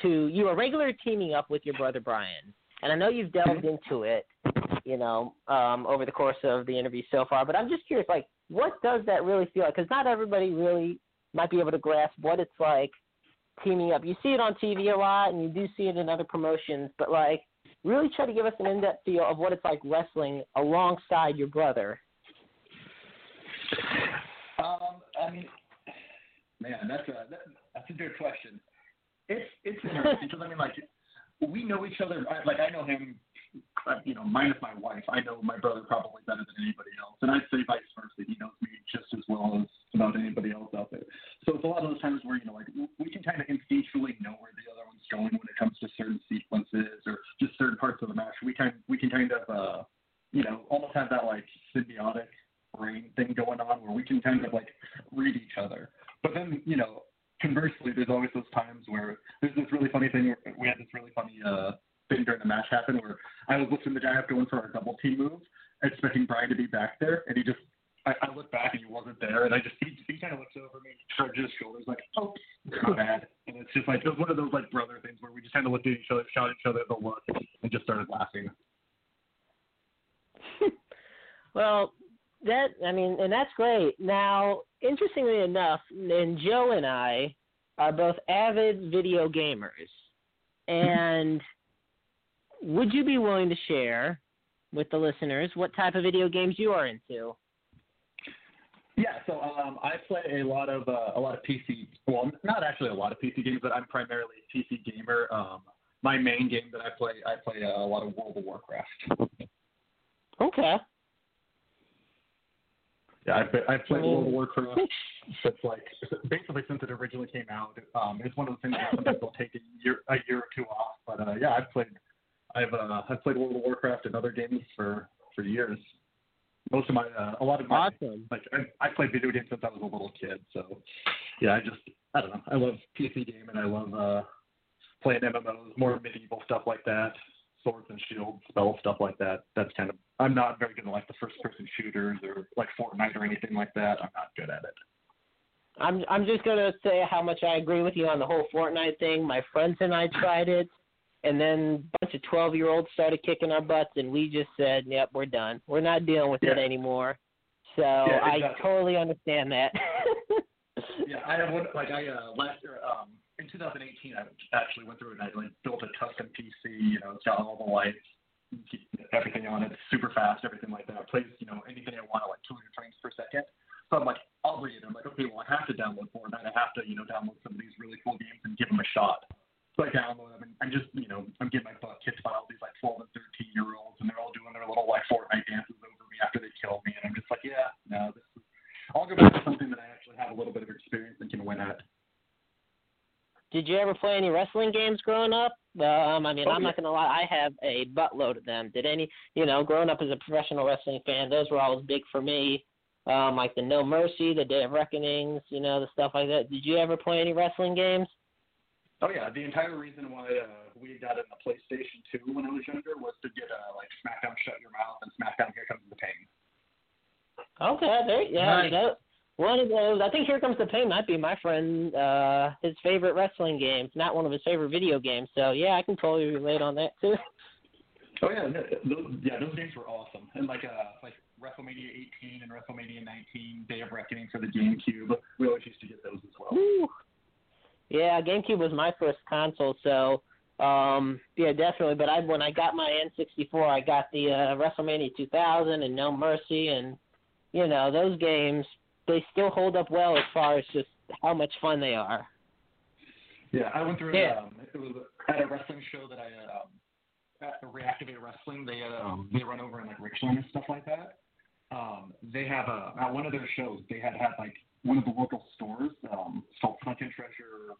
to you are regular teaming up with your brother Brian? And I know you've delved into it, you know, um, over the course of the interview so far. But I'm just curious, like, what does that really feel like? Because not everybody really might be able to grasp what it's like teaming up. You see it on TV a lot, and you do see it in other promotions, but like, really try to give us an in-depth feel of what it's like wrestling alongside your brother. Um, I mean, man, that's a that, that's a good question. It's it's interesting because I mean, like, we know each other. I, like, I know him, uh, you know, minus my wife. I know my brother probably better than anybody else, and I'd say vice versa. He knows me just as well as about anybody else out there. So it's a lot of those times where you know, like, we can kind of instinctually know where the other one's going when it comes to certain sequences or just certain parts of the match. We kind we can kind of, uh, you know, almost have that like symbiotic brain thing going on where we can kind of like read each other. But then, you know, conversely, there's always those times where there's this really funny thing. Where we had this really funny uh, thing during the match happen where I was lifting the guy up going for our double team move, expecting Brian to be back there, and he just. I, I looked back and he wasn't there, and I just he, he kind of looks over me, shrugs his shoulders like, "Oh, my bad." And it's just like it was one of those like brother things where we just kind of looked at each other, shot each other the look, and just started laughing. Well, that I mean, and that's great. Now, interestingly enough, and Joe and I are both avid video gamers. And would you be willing to share with the listeners what type of video games you are into? Yeah, so um, I play a lot of uh, a lot of PC. Well, not actually a lot of PC games, but I'm primarily a PC gamer. Um, my main game that I play, I play a lot of World of Warcraft. Okay. Yeah, I've, I've played World of Warcraft since like basically since it originally came out. Um, it's one of the things that sometimes will take a year a year or two off. But uh, yeah, I've played I've uh, I've played World of Warcraft and other games for for years. Most of my uh, a lot of my Awesome. like I, I played video games since I was a little kid. So yeah, I just I don't know. I love PC game and I love uh, playing MMOs, more medieval stuff like that, swords and shields, spell stuff like that. That's kind of I'm not very good at like the first person shooters or like Fortnite or anything like that. I'm not good at it. I'm I'm just gonna say how much I agree with you on the whole Fortnite thing. My friends and I tried it, and then a bunch of twelve year olds started kicking our butts, and we just said, "Yep, we're done. We're not dealing with it anymore." So Yeah, I totally understand that. yeah, I have one. Like I uh, last year, um, in 2018, I actually went through and I like built a custom PC. You know, it's got all the lights, everything on it, super fast, everything like that. It plays, you know, anything I want at like 200 frames per second. So I'm like, I'll read it. I'm like, okay, well, I have to download Fortnite. I have to, you know, download some of these really cool games and give them a shot. So I download them, and I'm just, you know, I'm getting my butt kicked by all these like 12 and 13 year olds, and they're all doing their little like Fortnite dances over me after they kill me, and I'm just like, yeah, no, this is. I'll go back to something that I actually have a little bit of experience and can win at. Did you ever play any wrestling games growing up? Um, I mean, Oh, I'm yeah. not gonna lie, I have a buttload of them. Did any, you know, growing up as a professional wrestling fan, those were always big for me. Um, like the No Mercy, the Day of Reckonings, you know, the stuff like that. Did you ever play any wrestling games? Oh yeah, the entire reason why uh, we got in the PlayStation 2 when I was younger was to get uh, like SmackDown Shut Your Mouth and SmackDown Here Comes the Pain. Okay, there, yeah, Nice. that, one of those. I think Here Comes the Pain might be my friend, uh, his favorite wrestling games, not one of his favorite video games. So yeah, I can totally relate on that too. Oh yeah, those, yeah, those games were awesome. And like uh, like WrestleMania 18 and WrestleMania 19, Day of Reckoning for the GameCube, we always used to get those as well. Woo. Yeah, GameCube was my first console, so um yeah, definitely. But I when I got my N64, I got the uh, WrestleMania 2000 and No Mercy, and you know those games they still hold up well as far as just how much fun they are. Yeah, I went through. Yeah. Um, it was at a wrestling show that I um, at Reactivate Wrestling. They um, they run over in like Richland and stuff like that. Um, they have a at one of their shows. They had had like one of the local stores, um, called Sunken Treasure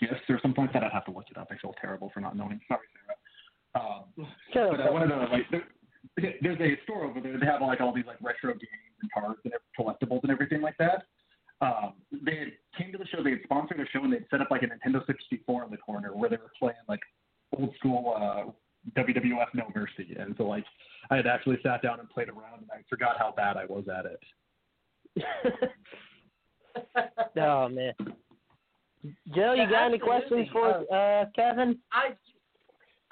Gifts or something like that. I'd have to look it up. I feel terrible for not knowing. Sorry, Sarah. Um, Sure. but uh, one of the like there's a store over there. They have like all these like retro games and cards and collectibles and everything like that. Um, they had came to the show. They had sponsored a show and they'd set up like a Nintendo 64 in the corner where they were playing like old school uh, WWF No Mercy. And so like I had actually sat down and played around and I forgot how bad I was at it. oh man. Joe, you got any questions for uh, Kevin? I,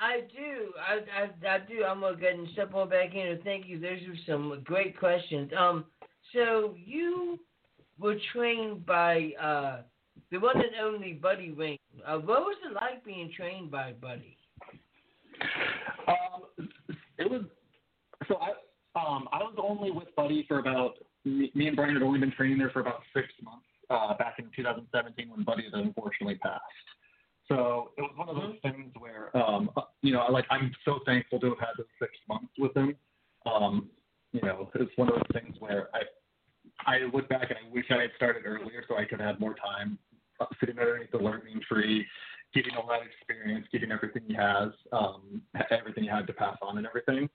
I do. I, I, I do. I'm gonna go ahead and step on back in and thank you. Those are some great questions. Um, so you were trained by uh the one and only Buddy Wayne. Uh, what was it like being trained by Buddy? Um, it was so I um I was only with Buddy for about me, me and Brian had only been training there for about six months uh, back in 2017 when Buddy had unfortunately passed. So it was one of those things where um uh, you know like I'm so thankful to have had those six months with him. Um, you know it's one of those things where I I look back and I wish I had started earlier so I could have more time uh, sitting underneath the learning tree, getting all that experience, getting everything he has, um, everything he had to pass on and everything.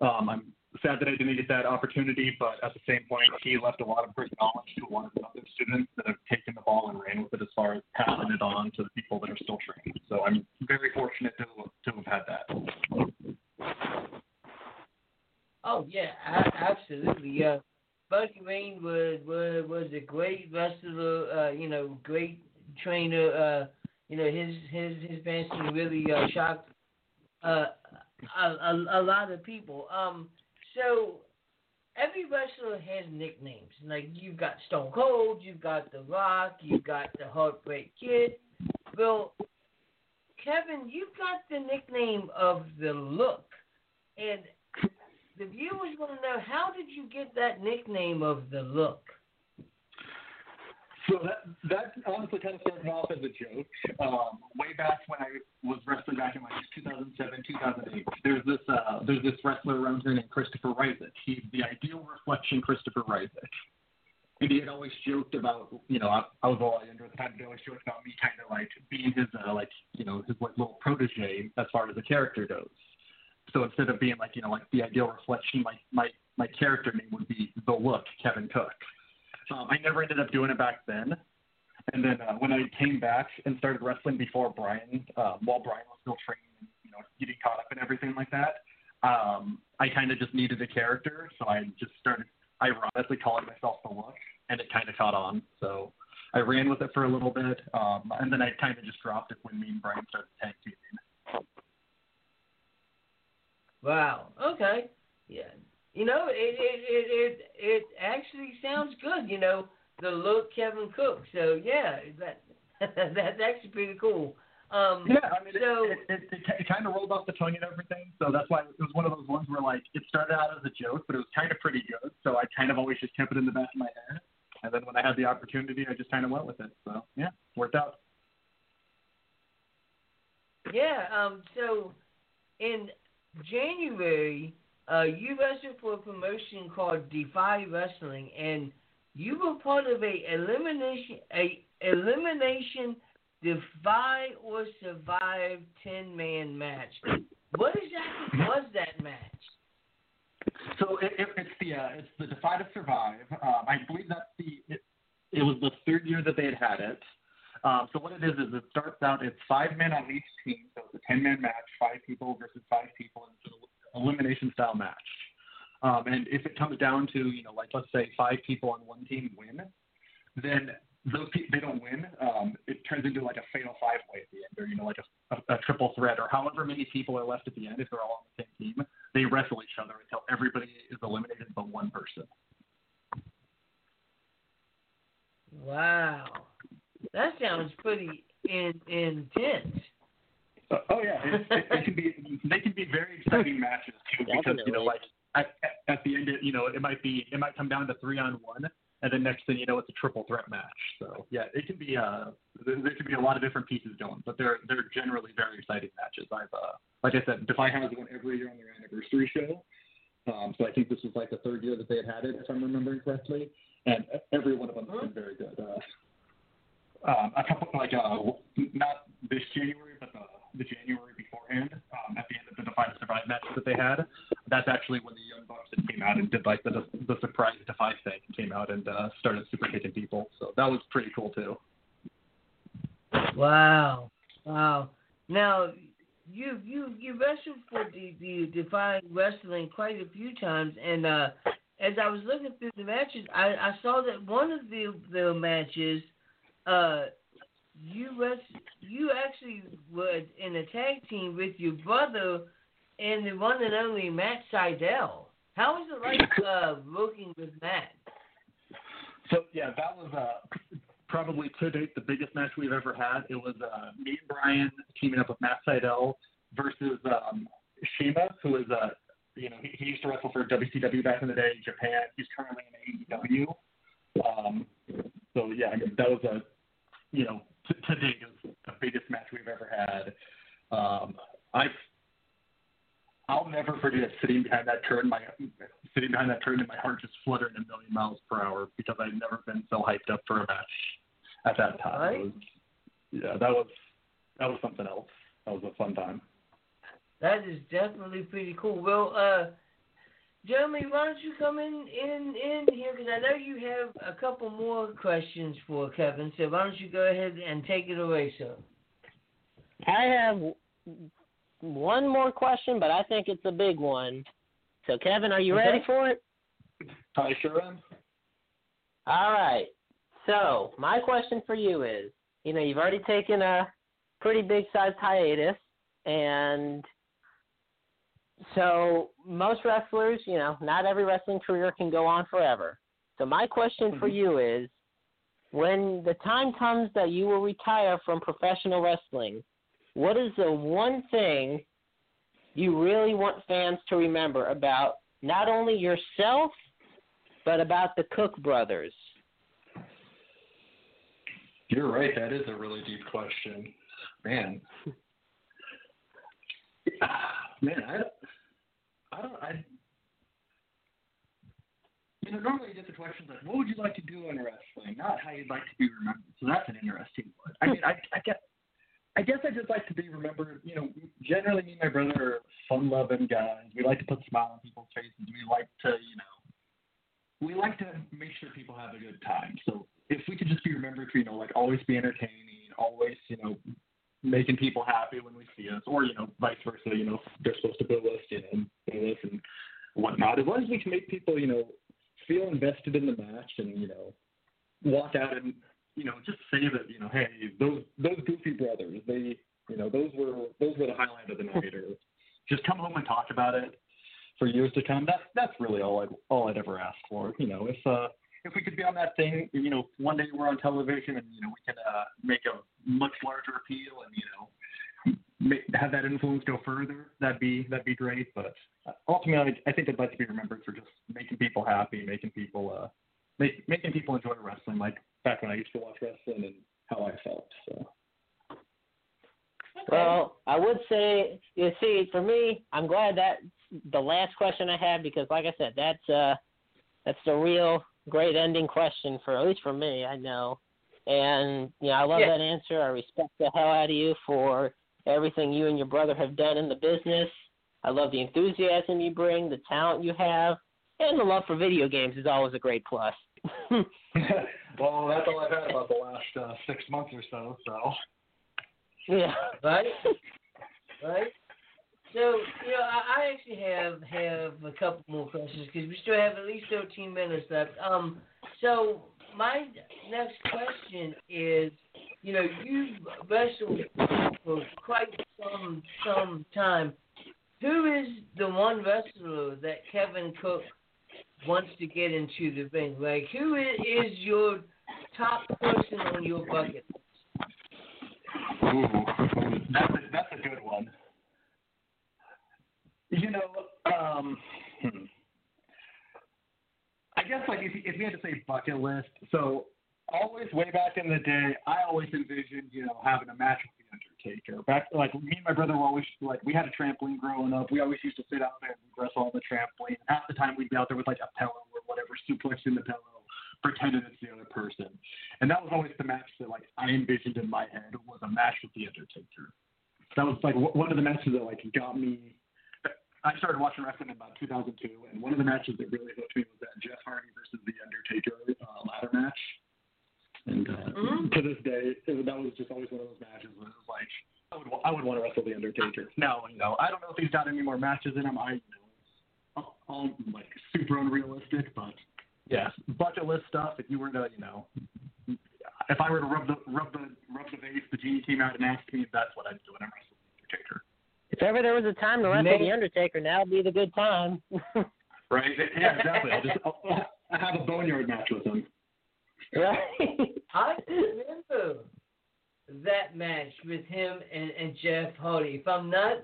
Um, I'm sad that I didn't get that opportunity, but at the same point, he left a lot of great knowledge to a lot of the other students that have taken the ball and ran with it as far as passing it on to the people that are still training. So I'm very fortunate to, to have had that. Oh yeah, absolutely. Yeah, Buddy Wayne was was was a great wrestler. Uh, you know, great trainer. Uh, you know, his his his dancing really uh, shocked uh, a, a a lot of people. Um, so every wrestler has nicknames. Like you've got Stone Cold, you've got The Rock, you've got the Heartbreak Kid. Well, Kevin, you've got the nickname of the Look, and the viewers want to know how did you get that nickname of the Look? So that that honestly kind of started off as a joke. Um, way back when I was wrestling back in like 2007, 2008. There's this uh, there's this wrestler around here named Christopher Ryzik. He's the ideal reflection Christopher Ryzik. And he had always joked about, you know, I, I was a lot younger at the time. He always joked about me kind of like being his, uh, like, you know, his like little protege as far as the character goes. So instead of being like, you know, like the ideal reflection, my my my character name would be the look Kevin Cook. Um, I never ended up doing it back then. And then uh, when I came back and started wrestling before Brian, um, while Brian was still training, you know, getting caught up and everything like that, um, I kind of just needed a character, so I just started ironically calling myself the Look, and it kind of caught on. So I ran with it for a little bit, um, and then I kind of just dropped it when me and Brian started tag teaming. Wow. Okay. Yeah. You know, it it it it, it actually sounds good. You know, the look Kevin Cook. So yeah, that that's actually pretty cool. Um, Yeah, I mean, so it, it, it, it kind of rolled off the tongue and everything, so that's why it was one of those ones where like it started out as a joke, but it was kind of pretty good. So I kind of always just kept it in the back of my head, and then when I had the opportunity, I just kind of went with it. So yeah, worked out. Yeah, um, so in January, uh, you wrestled for a promotion called Defy Wrestling, and you were part of a elimination a elimination Defy or Survive ten man match. What exactly was that match? So it, it, it's the uh, it's the Defy to Survive. Um, I believe that's the it, it was the third year that they had had it. Um, so what it is is it starts out it's five men on each team, so it's a ten man match, five people versus five people, and an elimination style match. Um, and if it comes down to you know like let's say five people on one team win, then those pe- they don't win. Um, it turns into like a fatal five way at the end, or you know like a, a, a triple threat, or however many people are left at the end if they're all on the same team. They wrestle each other until everybody is eliminated but one person. Wow, that sounds pretty in, intense. Uh, oh yeah, it, it, it can be. They can be very exciting matches too, because you know, like at, at- the end, it, you know, it might be, it might come down to three on one, and then next thing you know, it's a triple threat match. So yeah, it can be. Uh, there, there can be a lot of different pieces going, but they're they're generally very exciting matches. I've, uh, like I said, Defy has one every year on their anniversary show. Um, so I think this was like the third year that they had had it, if I'm remembering correctly, and every one of them has been very good. Uh, um, a couple like uh, not this January, but the, the January beforehand, um, at the end of the Defy to Survive match that they had. That's actually when the Young Bucks came out and did like the the surprise Defy thing came out and uh, started super kicking people. So that was pretty cool too. Wow, wow. Now you you you wrestled for the the Defy Wrestling quite a few times, and uh, as I was looking through the matches, I, I saw that one of the the matches, uh, you you actually were in a tag team with your brother and the one and only Matt Sydal. How was it like uh, working with Matt? So yeah, that was uh, probably to date the biggest match we've ever had. It was uh, me and Brian teaming up with Matt Sydal versus um, Shima, who is uh, you know he, he used to wrestle for WCW back in the day in Japan. He's currently in AEW. Um, so yeah, that was a you know to, date is the biggest match we've ever had. Um, I've I'll never forget sitting behind that curtain, my sitting behind that curtain, and my heart just fluttering a million miles per hour because I'd never been so hyped up for a match at that time. It was, yeah, that was that was something else. That was a fun time. That is definitely pretty cool. Well, uh, Jeremy, why don't you come in in in here because I know you have a couple more questions for Kevin. So why don't you go ahead and take it away, sir? I have one more question, but I think it's a big one. So, Kevin, are you Okay. ready for it? I sure am. All right. So, my question for you is you know, you've already taken a pretty big sized hiatus, and so most wrestlers, you know, not every wrestling career can go on forever. So, my question for mm-hmm. you is when the time comes that you will retire from professional wrestling, what is the one thing you really want fans to remember about not only yourself, but about the Cook brothers? You're right. That is a really deep question, man. Man, I, I don't. I, you know, normally you get the questions like, "What would you like to do in wrestling?" Not how you'd like to be remembered. So that's an interesting one. I mean, I, I guess, I guess I just like to be remembered. You know, generally, me and my brother are fun-loving guys. We like to put a smile on people's faces. We like to, you know, we like to make sure people have a good time. So if we could just be remembered for, you know, like always be entertaining, always, you know, making people happy when we see us, or you know, vice versa. You know, they're supposed to boo us, you know, boo us and whatnot. As long as we can make people, you know, feel invested in the match and you know, walk out and you know, just say that you know, hey, those those goofy brothers, they, you know, those were those were the highlight of the night, or just come home and talk about it for years to come. That's that's really all I all I'd ever ask for. You know, if uh if we could be on that thing, you know, one day we're on television and you know we can uh, make a much larger appeal and you know make, have that influence go further. That'd be that'd be great. But uh, ultimately, I think I'd like to be remembered for just making people happy, making people uh, make, making people enjoy wrestling, like back when I used to watch wrestling and how I felt. So. Well, I would say, you see, for me, I'm glad that the last question I had because, like I said, that's uh, that's the real great ending question for at least for me. I know, and you know, I love Yeah. that answer. I respect the hell out of you for everything you and your brother have done in the business. I love the enthusiasm you bring, the talent you have, and the love for video games is always a great plus. well, that's all I've had about the last uh, six months or so. So. Yeah. Right. right. So you know, I, I actually have have a couple more questions because we still have at least 13 minutes left. Um, so my next question is, you know, you've wrestled for quite some some time. Who is the one wrestler that Kevin Cook wants to get into the ring? Like, who is your top person on your bucket? List? Ooh, that's a, that's a good one. You know, um, hmm. I guess like if if you had to say bucket list, so always way back in the day, I always envisioned you know having a match with the Undertaker. Back like me and my brother were always like we had a trampoline growing up. We always used to sit out there and wrestle on the trampoline. Half the time we'd be out there with like a pillow or whatever, suplexing the pillow, pretending it's the other person. And that was always the match that like I envisioned in my head was a match with the Undertaker. That was like w- one of the matches that like got me. I started watching wrestling in about 2002, and one of the matches that really hooked me was that Jeff Hardy versus the Undertaker uh, ladder match. And uh, to this day, it, that was just always one of those matches where it was like I would I would want to wrestle the Undertaker. You know I don't know if he's got any more matches in him. I you know all like super unrealistic, but yeah, bucket list stuff. If you were to you know if I were to rub the rub the rub the vase, the genie came out and asked me, that's what I'd do when I'm wrestling the Undertaker. If ever there was a time to wrestle Man. the Undertaker, now would be the good time. Right? Yeah, exactly. I'll just I'll, I'll have a boneyard match with him. right. I remember that match with him and, and Jeff Hardy. If I'm not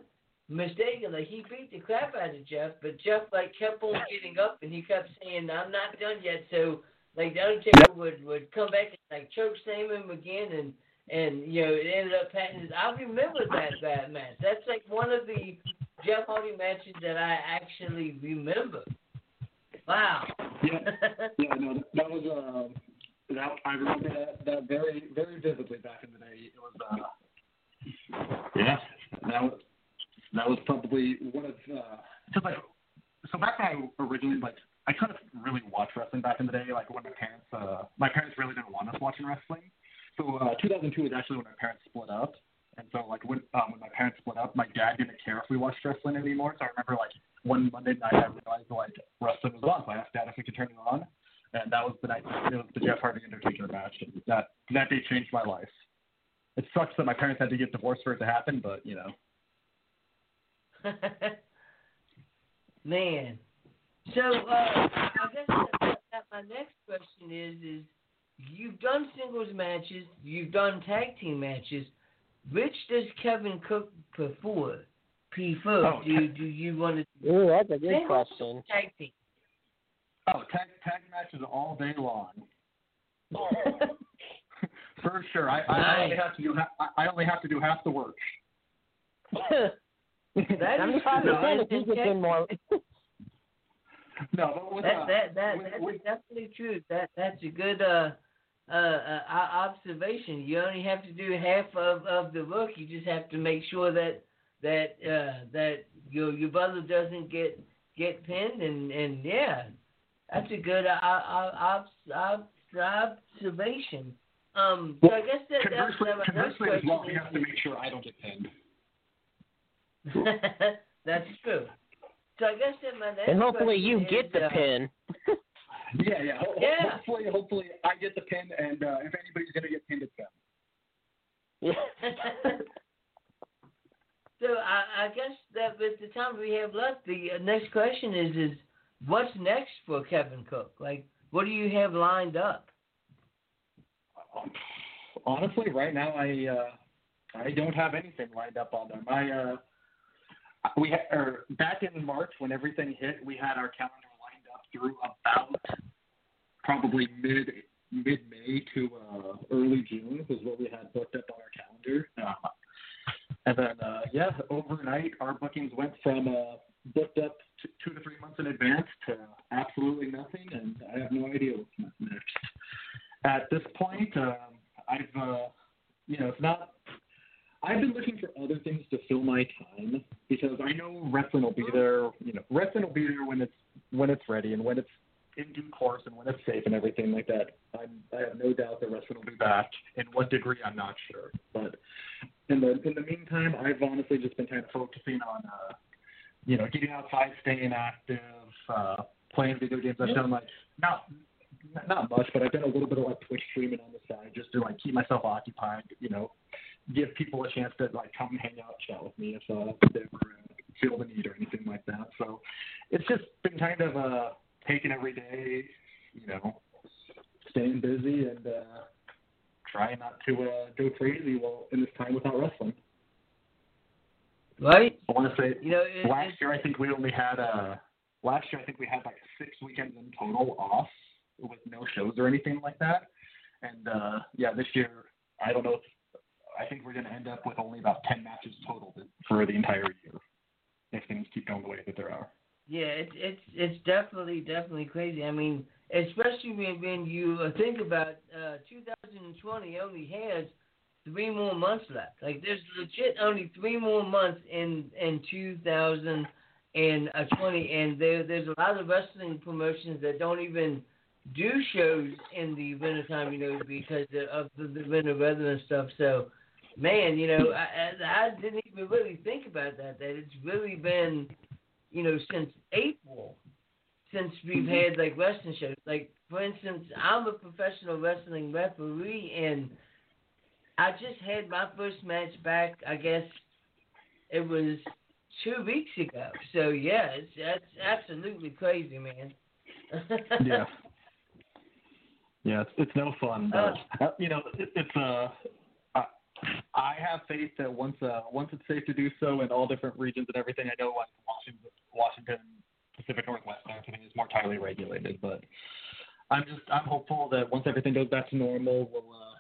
mistaken, like he beat the crap out of Jeff, but Jeff like kept on getting up and he kept saying, "I'm not done yet." So like the Undertaker would would come back and like choke slam him again, and and you know it ended up patting. I remember that that match. That's like one of the Jeff Hardy matches that I actually remember. Wow. Yeah, yeah, no, that, that was um, that I remember that that very very vividly back in the day. It was uh, yeah, that was that was probably one of uh, just like so back when I originally like I couldn't really watch wrestling back in the day. Like when my parents uh, my parents really didn't want us watching wrestling. So uh, 2002 was actually when my parents split up. And so, like when um, when my parents split up, my dad didn't care if we watched wrestling anymore. So I remember like one Monday night, I realized like wrestling was on. So I asked dad if we could turn it on, and that was the night. It was the Jeff Hardy Undertaker match. And that that day changed my life. It sucks that my parents had to get divorced for it to happen, but you know. Man. So uh, I guess that my next question is is you've done singles matches, you've done tag team matches. Which does Kevin Cook prefer? Prefer? Oh, do do you want to Ooh, that's a good question. tag team? Oh, tag tag matches all day long. For sure. I, I only have to do ha- I I only have to do half the work. That is Seventy-five true. percent if you get in more. No, but with, That uh, that that with- that's with- definitely true. That that's a good uh, uh, uh, observation. You only have to do half of, of the work. You just have to make sure that that uh, that your your brother doesn't get get pinned. And, and yeah, that's a good uh, uh, ob- ob- observation. Um, so I guess that that's conversely, my next conversely as well, we question have to make sure I don't get pinned. that's true. So I guess that my next and hopefully you question get the uh, pin. Yeah, yeah. Ho- ho- Yeah. Hopefully, hopefully I get the pin, and uh, if anybody's gonna get pinned, it's them. Yeah. So I, I guess that with the time we have left, the uh, next question is: is what's next for Kevin Cook? Like, What do you have lined up? Honestly, right now I uh, I don't have anything lined up on them. I uh, we ha- or back in March when everything hit, we had our calendar lined up through about probably mid mid May to uh, early June was what we had booked up on our calendar. Uh, and then uh, yeah, overnight our bookings went from uh, booked up t- two to three months in advance to absolutely nothing, and I have no idea what's next. At this point, um, I've uh, you know it's not. I've been looking for other things to fill my time because I know wrestling will be there. You know, wrestling will be there when it's when it's ready and when it's in due course and when it's safe and everything like that. I'm, I have no doubt that wrestling will be back. In what degree, I'm not sure. But in the in the meantime, I've honestly just been kind of focusing on, uh, you know, getting outside, staying active, uh, playing video games. I've done like not not much, but I've done a little bit of like Twitch streaming on the side just to like keep myself occupied. You know, give people a chance to like come and hang out, chat with me if uh, they ever uh, feel the need or anything like that. So it's just been kind of uh, taking every day, you know, staying busy and uh, trying not to uh, go crazy while in this time without wrestling. Right? I want to say You know, it, last year I think we only had uh last year I think we had like six weekends in total off with no shows or anything like that. And uh yeah, this year I don't know if I think we're gonna end up with only about ten matches total for the entire year if things keep going the way that they are. Yeah, it's it's it's definitely definitely crazy. I mean, especially when when you uh, think about uh, 2020 only has three more months left. Like there's legit only three more months in in 2020, and there there's a lot of wrestling promotions that don't even do shows in the wintertime, you know, because of the, the winter weather and stuff. So, man, you know, I, I didn't even really think about that. That it's really been you know, since April, since we've had like wrestling shows. Like for instance, I'm a professional wrestling referee, and I just had my first match back. I guess it was two weeks ago. So yeah, it's that's absolutely crazy, man. yeah. Yeah, it's, it's no fun, but uh, you know, it, it's uh, I, have faith that once uh once it's safe to do so in all different regions and everything, I know like Washington, Washington, Pacific Northwest, and everything is more tightly regulated, but I'm just I'm hopeful that once everything goes back to normal, we'll uh,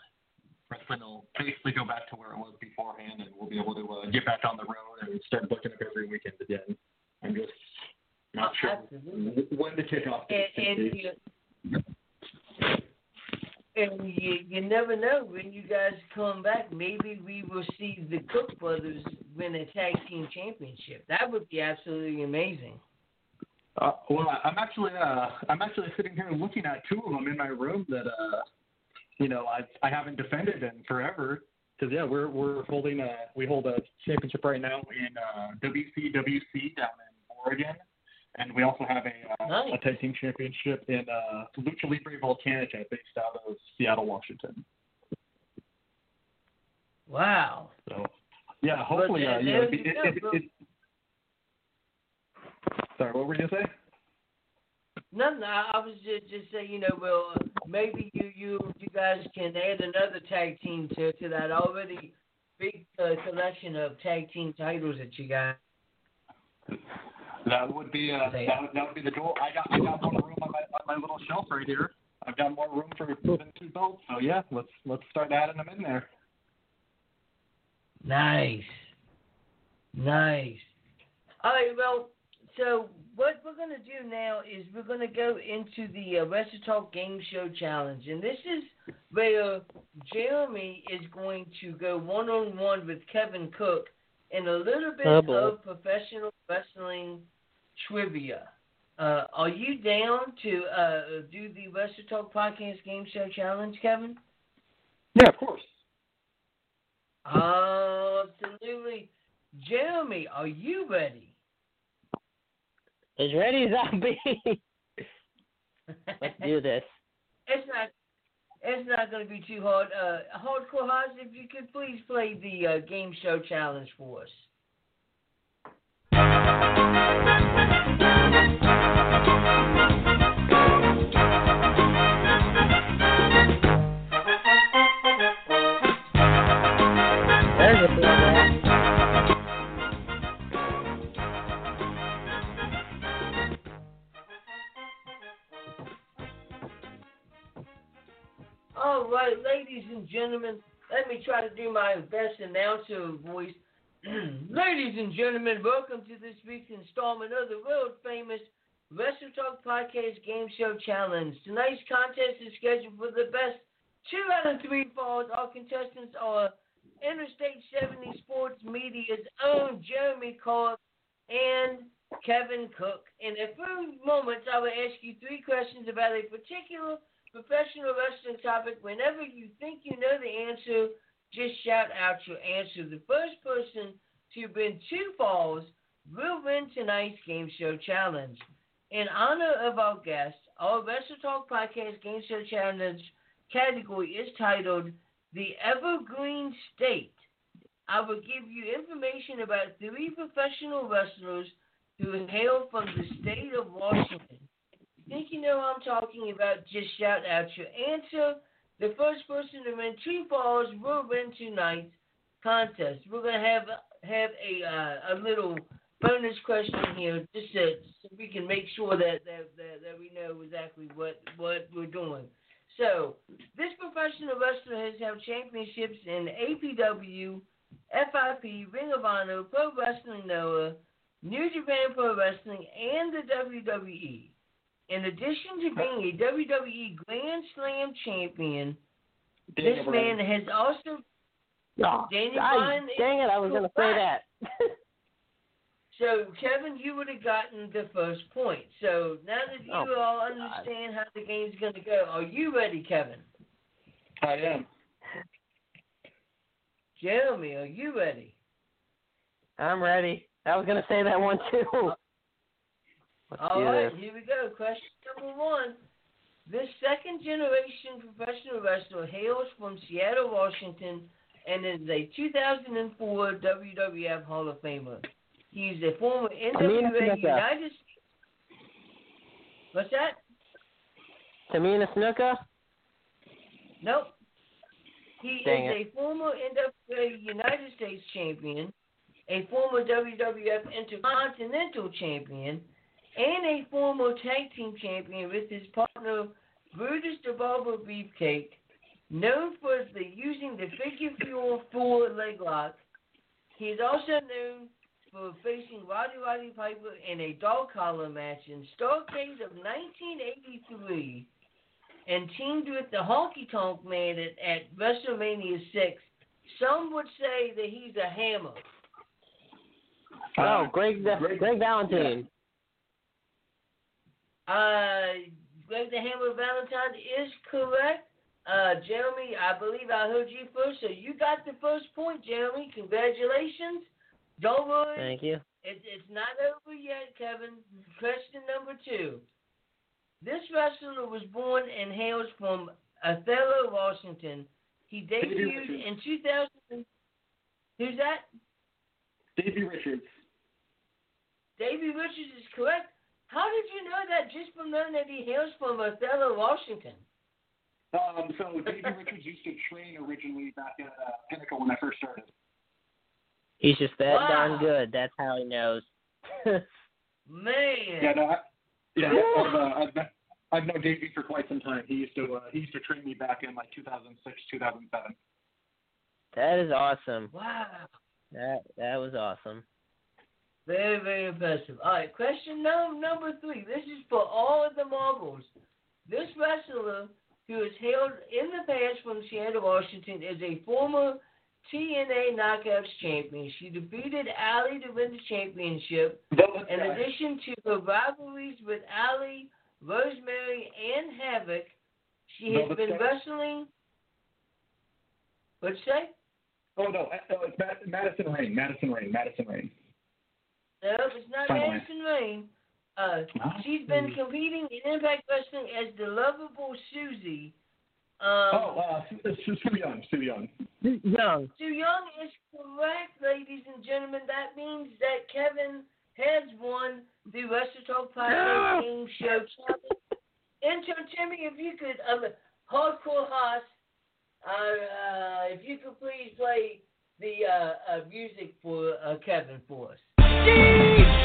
wrestling will basically go back to where it was beforehand, and we'll be able to uh, get back on the road and start booking up every weekend again. I'm just not sure when the kickoff and, date and is. And you you never know when you guys come back. Maybe we will see the Cook brothers win a tag team championship. That would be absolutely amazing. Uh, well, I'm actually uh, I'm actually sitting here looking at two of them in my room that uh, you know I I haven't defended in forever. Because yeah, we're we're holding a we hold a championship right now in uh, WCWC down in Oregon, and we also have a uh, a tag team championship in uh, Lucha Libre Volcanica based out of Seattle, Washington. Wow. So yeah, hopefully But, uh, you know, there it, it, it, sorry, what were you gonna say? Nothing. I, I was just just saying, you know, well, maybe you you you guys can add another tag team to to that already big uh, collection of tag team titles that you got. That would be uh, that, would, that would be the goal. I got I got more room on my on my little shelf right here. I've got more room for than two belts. So yeah, let's let's start adding them in there. Nice. Nice. All right, well, so what we're going to do now is we're going to go into the uh, Wrestle Talk Game Show Challenge. And this is where Jeremy is going to go one on one with Kevin Cook in a little bit boy. of professional wrestling trivia. Uh, are you down to uh, do the Wrestle Talk Podcast Game Show Challenge, Kevin? Yeah, of course. Absolutely. Jeremy, are you ready? As ready as I'll be. Let's do this. It's not. It's not going to be too hard. Uh, Hardcore Haas, if you could please play the uh, game show challenge for us. Right, ladies and gentlemen, let me try to do my best announcer voice. ladies and gentlemen, welcome to this week's installment of the world famous Wrestle Talk Podcast Game Show Challenge. Tonight's contest is scheduled for the best two out of three falls. Our contestants are Interstate 70 Sports Media's own Jeremy Clark and Kevin Cook. In a few moments, I will ask you three questions about a particular professional wrestling topic. Whenever you think you know the answer, just shout out your answer. The first person to win two falls will win tonight's game show challenge. In honor of our guest, our Wrestle Talk Podcast Game Show Challenge category is titled The Evergreen State. I will give you information about three professional wrestlers who hail from the state of Washington. Think you know I'm talking about? Just shout out your answer. The first person to win two balls will win tonight's contest. We're gonna have have a uh, a little bonus question here, just to, so we can make sure that, that that that we know exactly what what we're doing. So this professional wrestler has held championships in APW, FIP, Ring of Honor, Pro Wrestling Noah, New Japan Pro Wrestling, and the WWE. In addition to being a WWE Grand Slam champion, this Daniel man has also Oh, Daniel I- Bryan dang it, I was gonna say that. So, Kevin, you would have gotten the first point. So now that you Oh, all understand how the game's going to go, are you ready, Kevin? I am. Jeremy, are you ready? I'm ready. I was gonna say that one too. Let's All right, here we go. Question number one. This second generation professional wrestler hails from Seattle, Washington, and is a 2004 WWF Hall of Famer. He's a former NWA. United What's that? Tamina Snuka. Nope. He Dang is a former NWA United States champion, a former WWF Intercontinental champion, and a former tag team champion with his partner Brutus the Barber Beefcake, known for the using the figure four four leg lock. He is also known for facing Roddy Roddy Piper in a dog collar match in Starcade of 1983 and teamed with the Honky Tonk Man at, at WrestleMania 6. Some would say that he's a hammer. Oh, Greg, Greg, Valentine. Uh, Greg the Hammer Valentine is correct. Uh, Jeremy, I believe I heard you first, so you got the first point, Jeremy. Congratulations. Don't worry. Thank you. It, it's not over yet, Kevin. Question number two. This wrestler was born and hails from Othello, Washington. He debuted Richards. in 2000. Who's that? Davey Richards. Davey Richards is correct. How did you know that just from knowing that he hails from Othello, Washington? Um, so Davey Richards used to train originally back at uh, Pinnacle when I first started. He's just that Wow. darn good. That's how he knows. Man. Yeah, no, I, yeah, I've, uh, I've, been, I've known Davey for quite some time. He used to uh, he used to train me back in like 2006, 2007. that is awesome. Wow. That that was awesome. Very, very impressive. All right, question num- number three. This is for all of the marbles. This wrestler, who is hailed in the past from Seattle, Washington, is a former TNA Knockouts champion. She defeated Allie to win the championship. In addition to her rivalries with Allie, Rosemary, and Havoc, she has been wrestling. What'd you say? Oh no, uh, it's Madison Rayne, Madison Rayne, Madison Rayne. No, it's not Finally. Madison Rayne. Uh, Ah. she's been competing in Impact Wrestling as the lovable Susie. Um, oh, uh, Sue, Su Yung, Su Yung. Young. Su Yung is correct, ladies and gentlemen. That means that Kevin has won the Wrestle Talk Podcast Game Show Challenge. Intern Timmy, if you could, um, Hardcore Haas, uh, uh, if you could please play the uh, uh, music for uh, Kevin for us.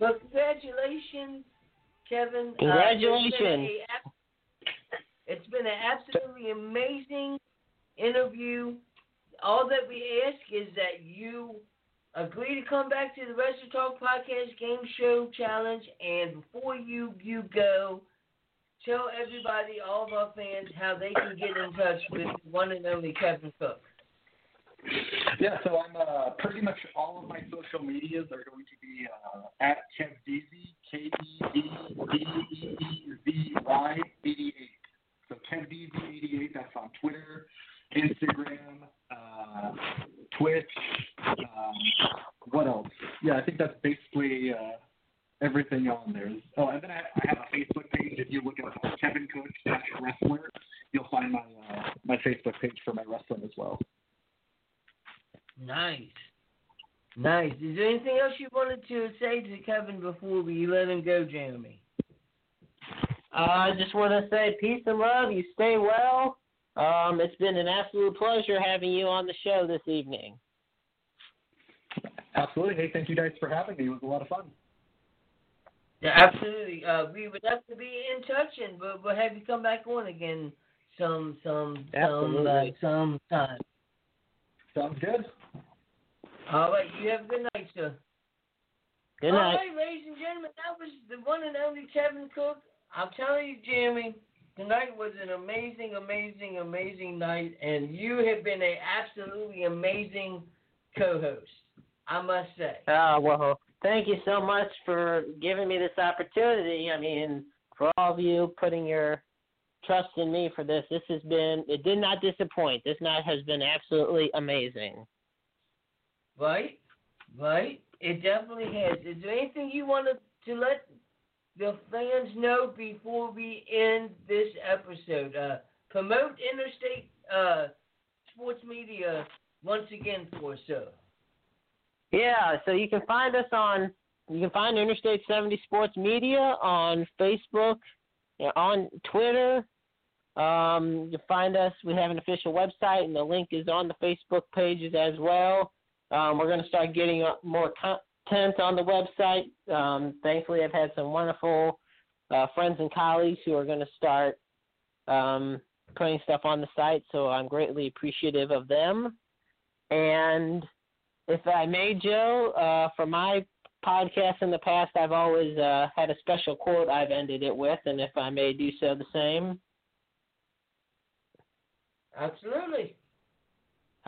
no matter what. Got money congratulations, Kevin. Uh, Congratulations. it's, been a, it's been an absolutely amazing interview. All that we ask is that you agree to come back to the Wrestle Talk Podcast Game Show Challenge, and before you you go, tell everybody, all of our fans, how they can get in touch with one and only Kevin Cook. Yeah, so I'm uh, pretty much all of my social medias are going to be uh, at KevDeezy, K E D D E E Z Y 88. So KevDeezy 88. That's on Twitter, Instagram, uh, Twitch. Um, what else? Yeah, I think that's basically uh, everything on there. Oh, and then I, I have a Facebook page. If you look at Kevin Cook slash wrestler, you'll find my uh, my Facebook page for my wrestling as well. Nice. Nice. Is there anything else you wanted to say to Kevin before we let him go, Jeremy? Uh, I just want to say peace and love. You stay well. Um, it's been an absolute pleasure having you on the show this evening. Absolutely. Hey, thank you guys for having me. It was a lot of fun. Yeah, absolutely. Uh, we would love to be in touch, and we'll, we'll have you come back on again some some some uh, some time. Sounds good. All right. You have a good night, sir. Good night. right, ladies and gentlemen, that was the one and only Kevin Cook. I'm telling you, Jeremy, tonight was an amazing, amazing, amazing night, and you have been an absolutely amazing co-host. I must say. Uh, well, thank you so much for giving me this opportunity. I mean, for all of you putting your trust in me for this, this has been, it did not disappoint. This night has been absolutely amazing. Right? Right? It definitely has. Is there anything you wanted to let the fans know before we end this episode? Uh, promote Interstate uh, Sports Media once again for us, sir. Yeah, so you can find us on, you can find Interstate 70 Sports Media on Facebook, on Twitter. Um, you can find us, we have an official website, and the link is on the Facebook pages as well. Um, we're going to start getting more content on the website. Um, thankfully, I've had some wonderful uh, friends and colleagues who are going to start um, putting stuff on the site, so I'm greatly appreciative of them. And if I may, Joe, uh, for my podcast in the past, I've always uh, had a special quote I've ended it with, and if I may do so the same. Absolutely.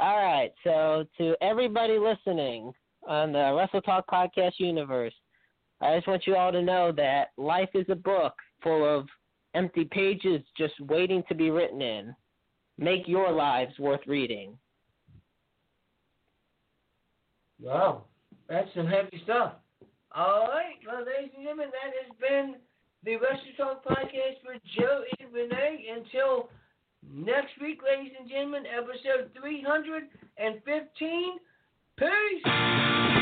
All right. So to everybody listening on the Wrestle Talk Podcast universe, I just want you all to know that life is a book full of empty pages just waiting to be written in. Make your lives worth reading. Wow, that's some heavy stuff. All right, well, ladies and gentlemen, that has been the Wrestle Talk podcast with Joe and Renee. Until next week, ladies and gentlemen, episode 315. Peace.